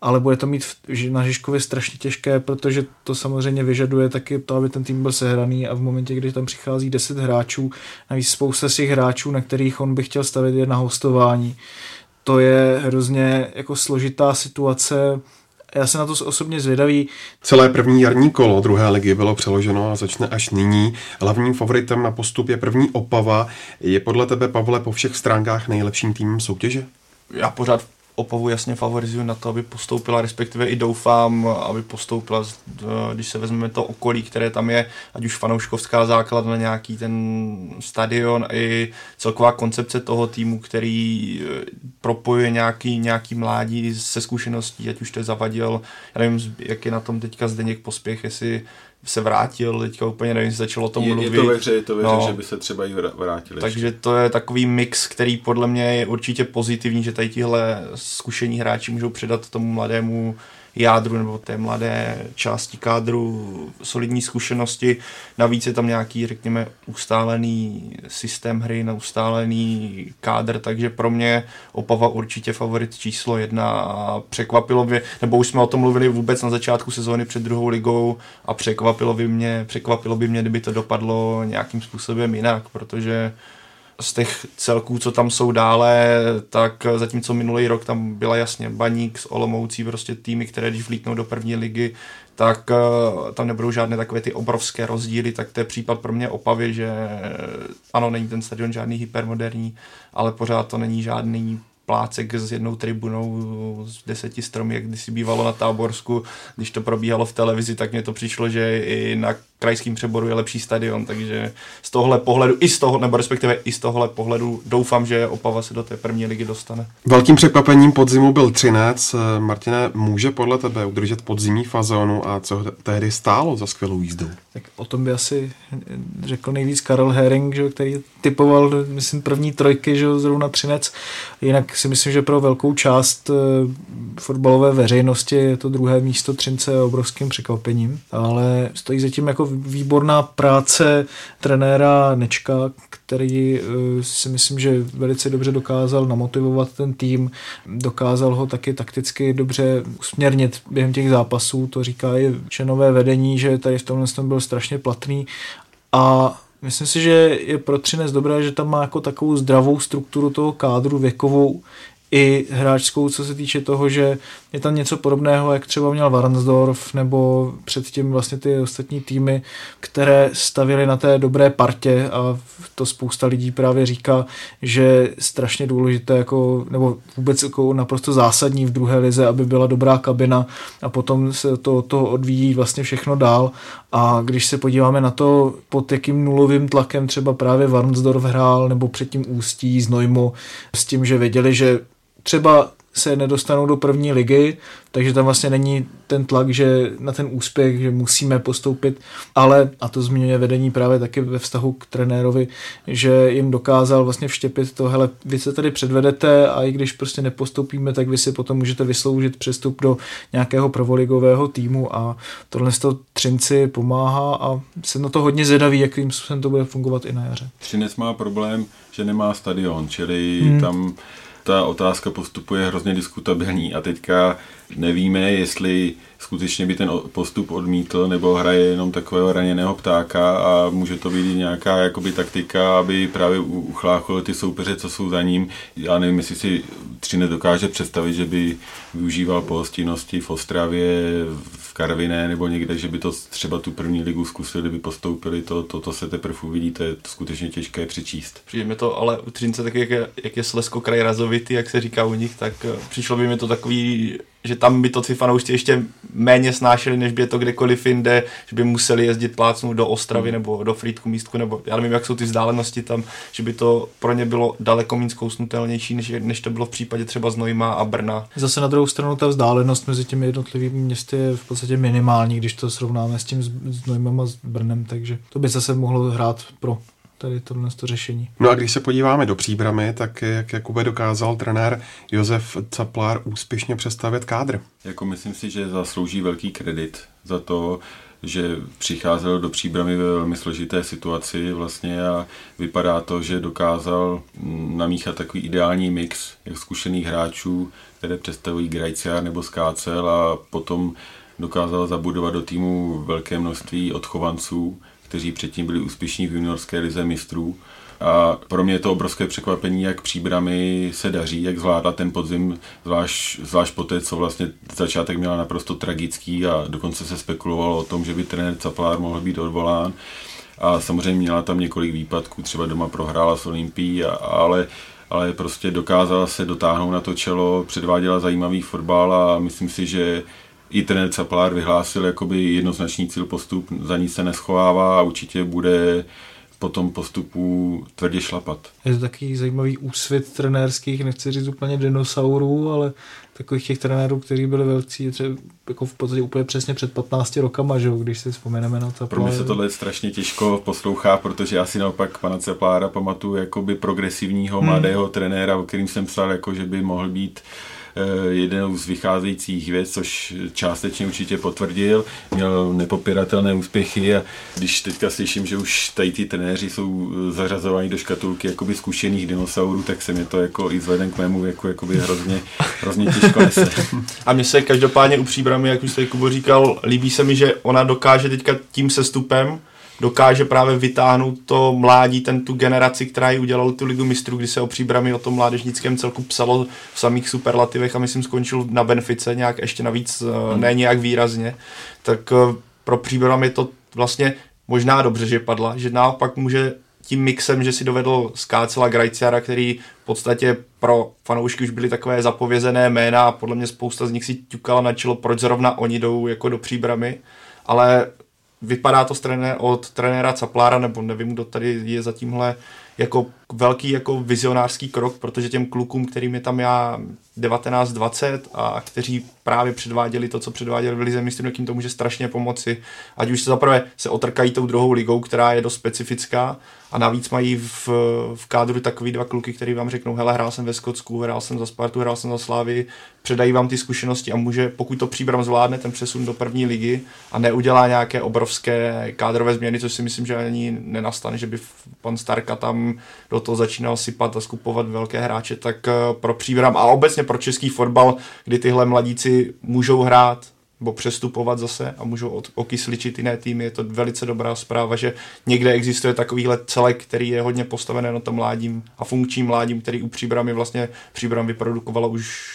ale bude to mít na Žižkově strašně těžké, protože to samozřejmě vyžaduje taky to, aby ten tým byl sehraný a v momentě, kdy tam přichází 10 hráčů, navíc spousta z těch hráčů, na kterých on by chtěl stavit je na hostování, to je hrozně jako složitá situace, já se na to osobně zvědavý. Celé první jarní kolo druhé ligy bylo přeloženo a začne až nyní. Hlavním favoritem na postup je první Opava. Je podle tebe, Pavle, po všech stránkách nejlepším týmem soutěže? Já pořád Opavu jasně favorizuju na to, aby postoupila, respektive i doufám, aby postoupila, když se vezmeme to okolí, které tam je, ať už fanouškovská základna, nějaký ten stadion i celková koncepce toho týmu, který eh, propojuje nějaký, nějaký mládí se zkušeností, ať už to je zavadil, já nevím, jak je na tom teďka Zdeněk Pospěch, jestli se vrátil, teďka úplně nevím, začalo o tom je. Je to ve hře, je to ve hře, No. že by se třeba i vrá- vrátili. Takže to je takový mix, který podle mě je určitě pozitivní, že tady tihle zkušení hráči můžou předat tomu mladému jádru nebo té mladé části kádru solidní zkušenosti. Navíc je tam nějaký, řekněme, ustálený systém hry, ustálený kádr, takže pro mě Opava určitě favorit číslo jedna a překvapilo by, nebo už jsme o tom mluvili vůbec na začátku sezóny před druhou ligou a překvapilo by mě, překvapilo by mě, kdyby to dopadlo nějakým způsobem jinak, protože z těch celků, co tam jsou dále, tak zatímco minulý rok tam byla jasně Baník s Olomoucí, prostě týmy, které když vlítnou do první ligy, tak eh, tam nebudou žádné takové ty obrovské rozdíly, tak to je případ pro mě Opavy, že eh, ano, není ten stadion žádný hypermoderní, ale pořád to není žádný plácek s jednou tribunou z deseti stromy, jak kdysi bývalo na Táborsku. Když to probíhalo v televizi, tak mně to přišlo, že i na krajským přeboru je lepší stadion, takže z tohle pohledu, i z toho, nebo respektive i z tohle pohledu doufám, že Opava se do té první ligy dostane. Velkým překvapením podzimu byl Třinec. Martine, může podle tebe udržet podzimní fazónu a co tehdy stálo za skvělou jízdu? Tak o tom by asi řekl nejvíc Karel Herring, že, který typoval, myslím, první trojky, že zrovna Třinec. Jinak si myslím, že pro velkou část fotbalové veřejnosti je to druhé místo Třince obrovským překvapením, ale stojí zatím jako výborná práce trenéra Nečka, který si myslím, že velice dobře dokázal namotivovat ten tým, dokázal ho taky takticky dobře usměrnit během těch zápasů, to říká i členové vedení, že tady v tomhle tom byl strašně platný. A myslím si, že je pro Třinec dobré, že tam má jako takovou zdravou strukturu toho kádru věkovou, i hráčskou, co se týče toho, že je tam něco podobného, jak třeba měl Varnsdorf nebo předtím vlastně ty ostatní týmy, které stavili na té dobré partě a to spousta lidí právě říká, že je strašně důležité jako, nebo vůbec jako naprosto zásadní v druhé lize, aby byla dobrá kabina a potom se to, to odvíjí vlastně všechno dál. A když se podíváme na to, pod jakým nulovým tlakem třeba právě Varnsdorf hrál nebo předtím Ústí, Znojmo, s tím, že věděli, že třeba se nedostanou do první ligy, takže tam vlastně není ten tlak, že na ten úspěch, že musíme postoupit, ale, a to zmiňuje vedení právě taky ve vztahu k trenérovi, že jim dokázal vlastně vštěpit to, hele, vy se tady předvedete a i když prostě nepostoupíme, tak vy si potom můžete vysloužit přestup do nějakého prvoligového týmu a tohle to Třinci pomáhá a jsem na to hodně zvědavý, jakým způsobem to bude fungovat i na jaře. Třinec má problém, že nemá stadion, čili hmm. tam ta otázka postupu je hrozně diskutabilní a teďka nevíme, jestli skutečně by ten postup odmítl nebo hraje jenom takového raněného ptáka a může to být nějaká jakoby taktika, aby právě uchláchl ty soupeře, co jsou za ním. Já nevím, jestli si Třinec dokáže představit, že by využíval pohostinnosti v Ostravě, v Karviné nebo někde, že by to třeba tu první ligu zkusili, by postoupili, to, to, to se teprve uvidí, to je skutečně těžké přečíst. Přijde mi to ale u Třince tak, jak je, jak je Slesko kraj razovitý, jak se říká u nich, tak přišlo by mi to takový že tam by to ty fanoušci ještě méně snášeli, než by je to kdekoliv jinde, že by museli jezdit plácnout do Ostravy nebo do Frýdku místku, nebo já nevím, jak jsou ty vzdálenosti tam, že by to pro ně bylo daleko méně zkousnutelnější, než, než to bylo v případě třeba Znojma a Brna. Zase na druhou stranu ta vzdálenost mezi těmi jednotlivými městy je v podstatě minimální, když to srovnáme s tím Znojmem a s Brnem, takže to by zase mohlo hrát pro tady tohle to řešení. No a když se podíváme do příbramy, tak jak Jakube dokázal trenér Josef Caplár úspěšně přestavět kádr. Jako myslím si, že zaslouží velký kredit za to, že přicházel do příbramy ve velmi složité situaci vlastně a vypadá to, že dokázal namíchat takový ideální mix jak zkušených hráčů, které představují Grajciar nebo Skácel a potom dokázal zabudovat do týmu velké množství odchovanců, kteří předtím byli úspěšní v juniorské lize mistrů. A pro mě je to obrovské překvapení, jak příbramy se daří, jak zvládla ten podzim, zvlášť, zvlášť poté, co vlastně začátek měla naprosto tragický a dokonce se spekulovalo o tom, že by trenér Caplár mohl být odvolán. A samozřejmě měla tam několik výpadků, třeba doma prohrála s Olympií, ale ale prostě dokázala se dotáhnout na to čelo, předváděla zajímavý fotbal a myslím si, že i trenér Caplár vyhlásil jakoby jednoznačný cíl postup, za ní se neschovává a určitě bude po tom postupu tvrdě šlapat. Je to takový zajímavý úsvit trenérských, nechci říct úplně dinosaurů, ale takových těch trenérů, kteří byli velcí třeba jako v podstatě úplně přesně před 15 rokama, že? když si vzpomeneme na to. Pro mě se tohle strašně těžko poslouchá, protože já si naopak pana Ceplára pamatuju jakoby progresivního hmm. mladého trenéra, o kterým jsem psal, jako že by mohl být uh, jednou z vycházejících věc, což částečně určitě potvrdil. Měl nepopiratelné úspěchy a když teďka slyším, že už tady ty trenéři jsou eh, zařazováni do škatulky jakoby zkušených dinosaurů, tak se mi to jako i vzhledem k mému věku jakoby hrozně, hrozně těžko nese. A mně se každopádně u příbramy, jak už tady Kubo říkal, líbí se mi, že ona dokáže teďka tím sestupem dokáže právě vytáhnout to mládí, ten tu generaci, která ji udělala tu ligu mistrů, kdy se o příbrami o tom mládežnickém celku psalo v samých superlativech a myslím skončil na Benfice nějak ještě navíc, eh, hmm. ne nějak výrazně, tak eh, pro příbram je to vlastně možná dobře, že padla, že naopak může tím mixem, že si dovedl Skácela Grajciara, který v podstatě pro fanoušky už byly takové zapovězené jména a podle mě spousta z nich si ťukala na čelo, proč zrovna oni jdou jako do příbramy, ale vypadá to trené, od trenéra Caplára, nebo nevím, kdo tady je za tímhle jako velký jako vizionářský krok, protože těm klukům, kterým je tam já 19-20 a kteří právě předváděli to, co předváděli v Lize mistrů, tím to může strašně pomoci. Ať už se zaprvé se otrkají tou druhou ligou, která je dost specifická a navíc mají v, v kádru takový dva kluky, který vám řeknou, hele, hrál jsem ve Skotsku, hrál jsem za Spartu, hrál jsem za Slávy, předají vám ty zkušenosti a může, pokud to příbram zvládne, ten přesun do první ligy a neudělá nějaké obrovské kádrové změny, což si myslím, že ani nenastane, že by pan Starka tam do toho začínal sypat a skupovat velké hráče, tak eh, pro příbram a obecně pro český fotbal, kdy tyhle mladíci můžou hrát nebo přestupovat zase a můžou od, okysličit jiné týmy. Je to velice dobrá zpráva, že někde existuje takovýhle celek, který je hodně postavený na tom mládím a funkčním mládím, který u Příbramy vlastně Příbram vyprodukovala už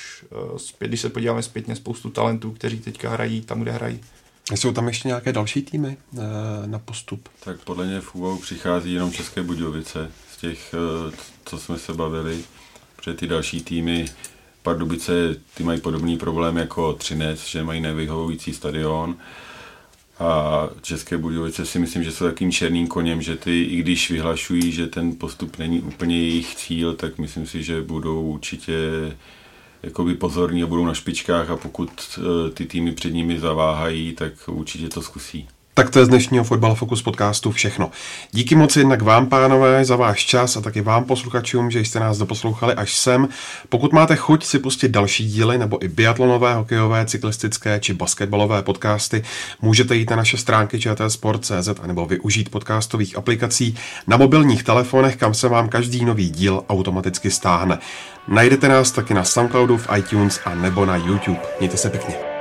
uh, zpět, když se podíváme zpětně, spoustu talentů, kteří teďka hrají tam, kde hrají. Jsou tam ještě nějaké další týmy uh, na postup? Tak podle mě v úvahu přichází jenom České Budějovice těch, uh, co jsme se bavili, protože ty další týmy Pardubice ty mají podobný problém jako Třinec, že mají nevyhovující stadion. A České Budějovice si myslím, že jsou takým černým koněm, že ty, i když vyhlašují, že ten postup není úplně jejich cíl, tak myslím si, že budou určitě jakoby pozorní a budou na špičkách a pokud eh, ty týmy před nimi zaváhají, tak určitě to zkusí. Tak to je z dnešního Fotbal Focus podcastu všechno. Díky moc jednak vám, pánové, za váš čas a taky vám, posluchačům, že jste nás doposlouchali až sem. Pokud máte chuť si pustit další díly nebo i biatlonové, hokejové, cyklistické či basketbalové podcasty, můžete jít na naše stránky čtsport.cz a nebo využít podcastových aplikací na mobilních telefonech, kam se vám každý nový díl automaticky stáhne. Najdete nás taky na Soundcloudu, v iTunes a nebo na YouTube. Mějte se pěkně.